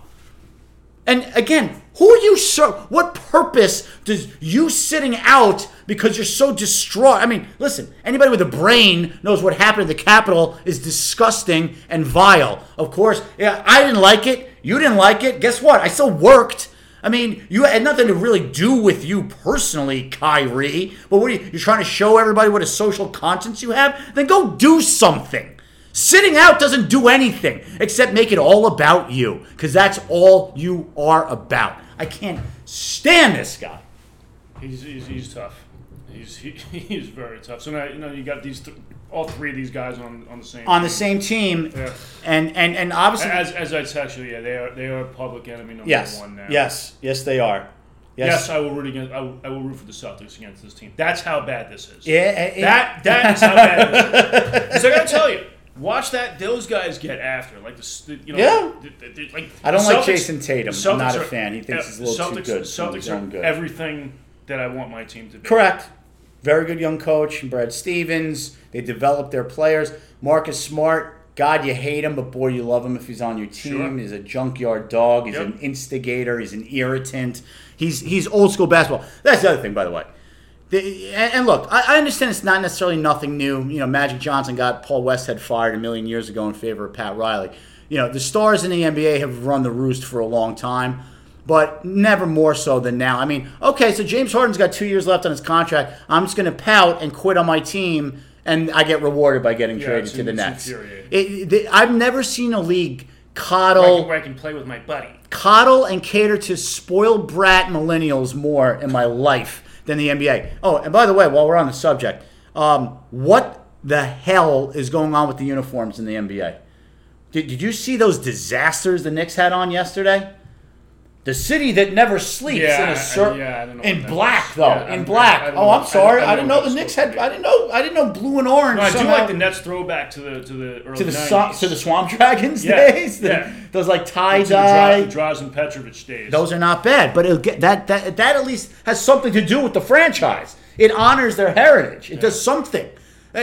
And again, who are you so what purpose does you sitting out because you're so distraught? I mean, listen, anybody with a brain knows what happened at the Capitol is disgusting and vile. Of course, yeah, I didn't like it. You didn't like it. Guess what? I still worked. I mean, you had nothing to really do with you personally, Kyrie. But what are you, you're trying to show everybody what a social conscience you have? Then go do something. Sitting out doesn't do anything except make it all about you, because that's all you are about. I can't stand this guy. He's, he's, he's tough. He's he, he's very tough. So now you know you got these th- all three of these guys on on the same On the same team, Yeah. and and and obviously, As as I said, yeah, they are they are public enemy number yes, one now. yes, yes, they are. Yes, I will root against. I will, I will root for the Celtics against this team. That's how bad this is. Yeah. That that is how bad this is. So I gotta tell you, watch that. Those guys get after like the you know. Yeah. the- the- the- like I don't the like Jayson Tatum. I'm not a fan. He thinks yeah, he's a little too good Celtics are good. everything that I want my team to be. Correct. Very good young coach, Brad Stevens. They develop their players. Marcus Smart, God, you hate him, but boy, you love him if he's on your team. Sure. He's a junkyard dog. He's Yep. an instigator. He's an irritant. He's he's old school basketball. That's the other thing, by the way. The, and, and look, I, I understand it's not necessarily nothing new. You know, Magic Johnson got Paul Westhead fired a million years ago in favor of Pat Riley. You know, the stars in the NBA have run the roost for a long time, but never more so than now. I mean, okay, so James Harden's got two years left on his contract. I'm just going to pout and quit on my team, and I get rewarded by getting Yeah, traded to the Nets. It, the, I've never seen a league coddle where I can play with my buddy. coddle and cater to spoiled brat millennials more in my life than the NBA. Oh, and by the way, while we're on the subject, um, what the hell is going on with the uniforms in the NBA? Did, did you see those disasters the Knicks had on yesterday? The city that never sleeps Yeah, in I- a cir- yeah, I in black though, Yeah, in don't- black. I oh, know- I'm sorry, I I, didn't know know the Knicks had. I didn't know. I didn't know blue and orange. No, I do like the Nets throwback to the to the early to the 90s. swamp, to the Swamp Dragons days. The- yeah. Those like tie To the dye. the Drazen Petrovic days. Those are not bad, but it'll get that that that at least has something to do with the franchise. It honors their heritage. It does something. Uh,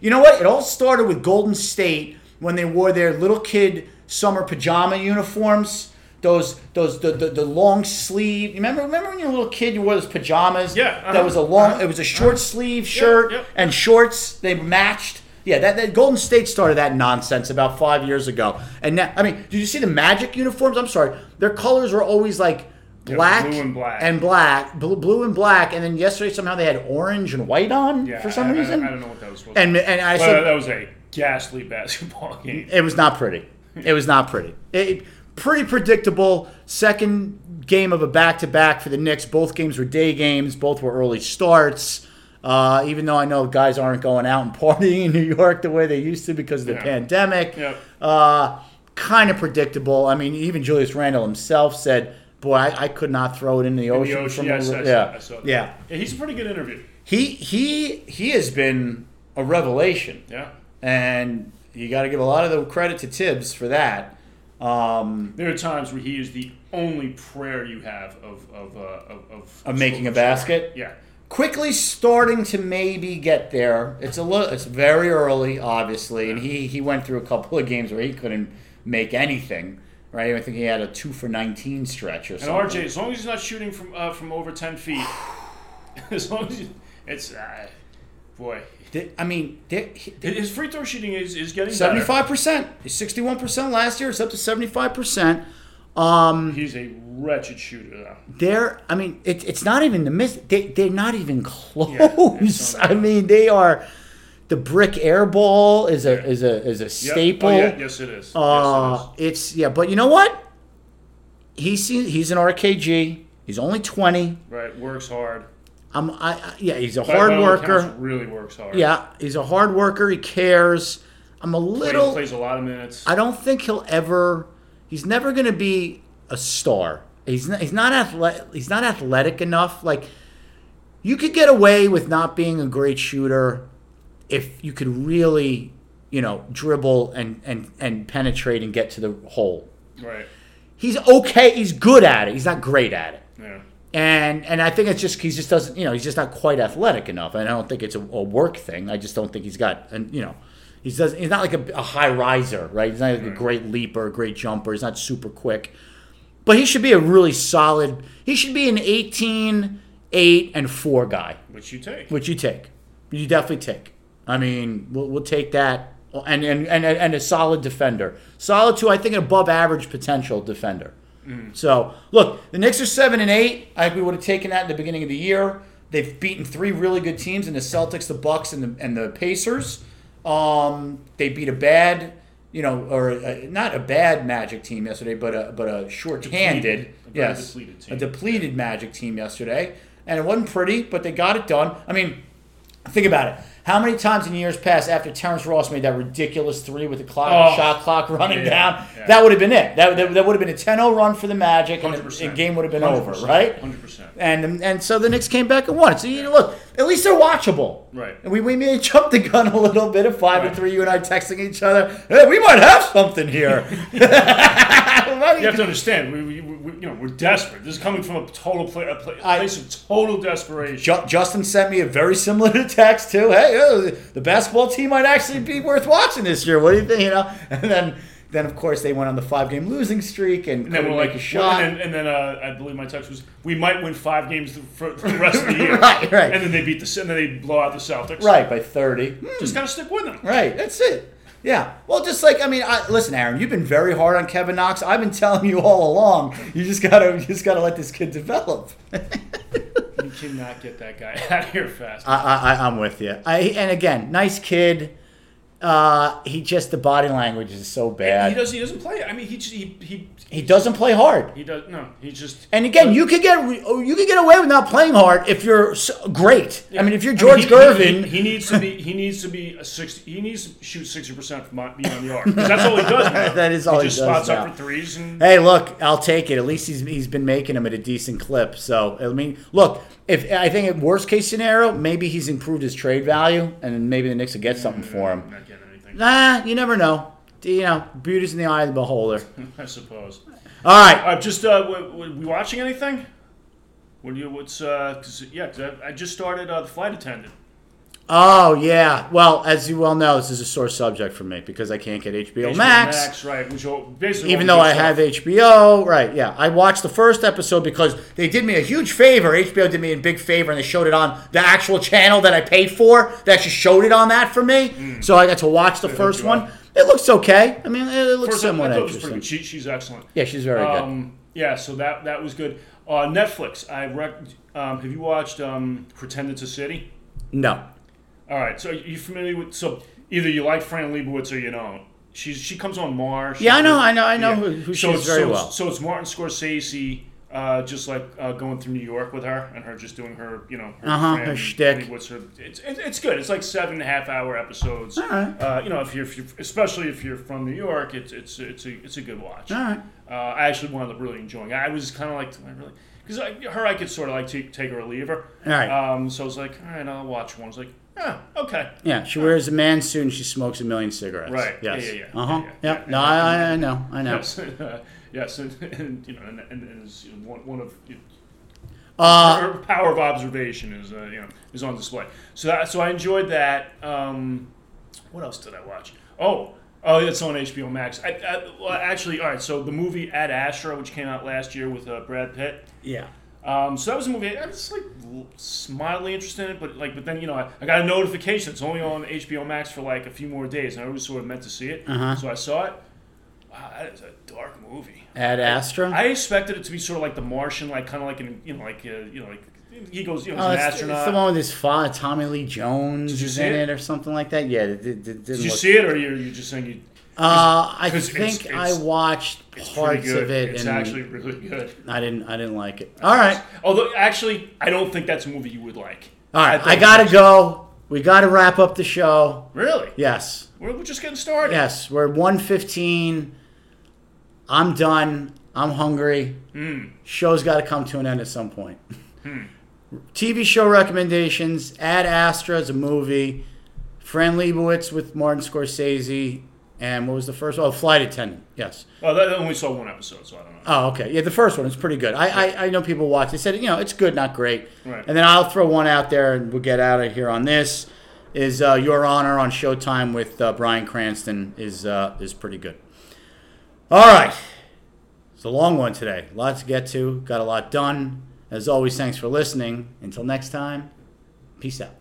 You know what? It all started with Golden State when they wore their little kid summer pajama uniforms. Those those the, the, the long sleeve. You remember remember when you were a little kid you wore those pajamas? Yeah, uh-huh, That was a long. uh-huh, it was a short sleeve shirt yep. and shorts. They matched. Yeah, that, that Golden State started that nonsense about five years ago. And now, I mean, did you see the Magic uniforms? I'm sorry, their colors were always like black, blue and black. and black, blue, blue and black, and then yesterday somehow they had orange and white on yeah, for some I, I- reason. I, don't know what that was supposed and and I Well, said that was a ghastly basketball game. it was not pretty. It was not pretty. It, pretty predictable. Second game of a back to back for the Knicks. Both games were day games. Both were early starts. Uh, even though I know guys aren't going out and partying in New York the way they used to because of the Yeah. pandemic. Yep. Uh, kind of predictable. I mean, even Julius Randle himself said, "Boy, I, I could not throw it in the In ocean." the ocean, from yes, over-" I, yeah, saw, I saw yeah. yeah. He's a pretty good interview. he he he has been a revelation, Yeah. and you got to give a lot of the credit to Thibs for that. Um, There are times where he is the only prayer you have of of uh, of, of, Of making a basket? Yeah. quickly starting to maybe get there. It's a little, it's very early, obviously, and he he went through a couple of games where he couldn't make anything. Right, I think he had a two for nineteen stretch or something. And. RJ, as long as he's not shooting from uh, from over ten feet, as long as you, it's uh, boy, I mean, they- he- his free throw shooting is, is getting better. Seventy-five percent. Sixty-one percent last year. It's up to seventy-five percent. Um, He's a wretched shooter though. they're. I mean, it, it's not even the miss. They, they're not even close. not- I mean, they are. The brick air ball is a is a is a Yep. staple. Oh, yeah. Yes, it is. Uh, it's yeah, but you know what? He's he's an RKG. He's only twenty. yes, it is. Right. Works hard. I'm I, I yeah. He's a By- hard worker. really works hard. Yeah, he's a hard worker. He cares. I'm a little. plays a lot of minutes. I don't think he'll ever. He's never going to be a star. He's not. He's not athletic. He's not athletic enough. Like you could get away with not being a great shooter if you could really, you know, dribble and and and penetrate and get to the hole. right. He's okay. He's good at it. He's not great at it. Yeah. And and I think it's just he just doesn't you know he's just not quite athletic enough. And I don't think it's a, a work thing. I just don't think he's got and you know he's does he's not like a, a high riser, right? He's not like a great leaper, a great jumper. He's not super quick, but he should be a really solid. He should be an 18, 8, and four guy, Which you take. which you take. You definitely take. I mean, we'll, we'll take that. And, and, and, and a solid defender. Solid to, I think, an above average potential defender. So, look, the Knicks are 7 and 8. I think we would have taken that in the beginning of the year. They've beaten three really good teams in the Celtics, the Bucks, and the, and the Pacers. Um, they beat a bad, you know, or a, not a bad Magic team yesterday, but a, but a short-handed, Depleted. A yes, depleted team. a depleted Magic team yesterday. And it wasn't pretty, but they got it done. I mean, Think about it. How many times in years past after Terrence Ross made that ridiculous three with the clock, Oh, shot clock running yeah, down, yeah. that would have been it. That, that, that would have been a 10-0 run for the Magic, and the, 100%. the game would have been over, 100%. right? 100%. And and so the Knicks came back and won. So you look, at least they're watchable. Right. And we, we may jump the gun a little bit at five and Right. three. You and I texting each other. Hey, we might have something here. You have to understand, we, we, we, you know, we're desperate. This is coming from a total pla- a pla- I- place of total desperation. Ju- Justin sent me a very similar text too. Hey, uh, the basketball team might actually be worth watching this year. What do you think? You know, and then then of course they went on the five game losing streak and, And then we're make like, a shot. and then, and then uh, I believe my text was, we might win five games for, for the rest of the year. Right, right. And then they beat the, and then they blow out the Celtics. right by thirty. Just gotta stick with them. Right, that's it. Yeah. Well, just like I mean, I, listen, Aaron, you've been very hard on Kevin Knox. I've been telling you all along. You just gotta, you just gotta let this kid develop. You cannot get that guy out of here fast. I, I, I'm with you. I, and again, nice kid. Uh, he just the body language is so bad. he does. He doesn't play. I mean, he just, he he He doesn't play hard. he does. No, he just. And again, you could get you could get away with not playing hard if you're great. I mean, if you're I George mean, he- Gervin, he, he, needs to be. He needs to be a sixty. He needs to shoot sixty percent from beyond the arc because that's all he does. Now. That is all he does. he just spots now. up for threes and. hey, look, I'll take it. At least he's he's been making them at a decent clip. So I mean, look, if I think in worst case scenario, maybe he's improved his trade value, and maybe the Knicks will get something for him. Nah, you never know. You know, beauty's in the eye of the beholder. I suppose. All right. Uh, just uh, w- w- we watching anything? What do you? What's uh? 'cause, yeah, 'cause I, I just started uh, the flight attendant. Oh yeah. Well, as you well know, this is a sore subject for me because I can't get HBO, HBO Max. Max, right? Which basically Even though I good have. HBO, right? Yeah, I watched the first episode because they did me a huge favor. HBO did me a big favor, and they showed it on the actual channel that I paid for. They actually showed it on that for me, so I got to watch the They first one. up. It looks okay. I mean, it looks First, somewhat thought it was pretty interesting. good. She, she's excellent. Yeah, she's very good. Um, yeah, so that that was good. Uh, Netflix. I rec- um, have you watched um, Pretend It's a City? No, All right. So you familiar with? So either you like Fran Lebowitz or you don't. She's she comes on Mars. Yeah, I know, I know, I know who- who she is very so, well. So it's Martin Scorsese. Uh, just like uh, going through New York with her, and her just doing her, you know, her, Uh-huh, her shtick. Lebowitz, her, it's, it, it's good. It's like seven and a half hour episodes. All right. Uh, you know, if you're, if you're, especially if you're from New York, it's it's it's a it's a good watch. all right. Uh, I actually wound up really enjoying. it. I was kind of like, I really? because her I could sort of like take, take her or leave her. All right. Um, so I was like, all right, I'll watch one. I was like, oh, okay. Yeah, she wears a man suit and she smokes a million cigarettes. Right. Yeah, Yes. yeah, yeah. Uh huh. Yeah, Yeah, yeah, yeah. No, I, I, I know. I know. Yes, yes, and, and you know, and, and, and is, one, one of you know, Uh, her power of observation is uh, you know is on display. So that, so I enjoyed that. Um, what else did I watch? Oh, oh, it's on HBO Max. I, I, well, actually, all right. So the movie Ad Astra, which came out last year with uh, Brad Pitt. yeah. Um, so that was a movie I was like mildly interested in it, but like, but then you know, I, I got a notification. It's only on HBO Max for like a few more days, and I was sort of meant to see it. Uh-huh. So I saw it. Wow, that is a dark movie. Ad Astra. I expected it to be sort of like The Martian, like kind of like an, you know, like uh, you know, like he goes, you know, he's Oh, an it's, astronaut. it's the one with his father, Tommy Lee Jones, is in it? it or something like that. Yeah, it, it, Did you look- see it, or you're you just saying you? Uh, I think it's- I watched It's parts of it, It's actually really good. I didn't. I didn't like it. All right, Although, actually, I don't think that's a movie you would like. all right. think I gotta go. We gotta wrap up the show. Really? Yes, We're, we're just getting started. yes. We're one fifteen. I'm done. I'm hungry. Mm. Show's got to come to an end at some point. TV show recommendations: Ad Astra is a movie. Fran Lebowitz with Martin Scorsese, and what was the first? Oh, Flight Attendant. Yes. Oh, that, that only saw one episode, so I don't know. Oh, okay. Yeah, the first one is pretty good. I, I, I know people watch. They said you know it's good, not great. Right. And then I'll throw one out there, and we'll get out of here on this. Is uh, Your Honor on Showtime with uh, Bryan Cranston is uh, is pretty good. All right, it's a long one today. Lots to get to. Got a lot done. As always, thanks for listening. Until next time, peace out.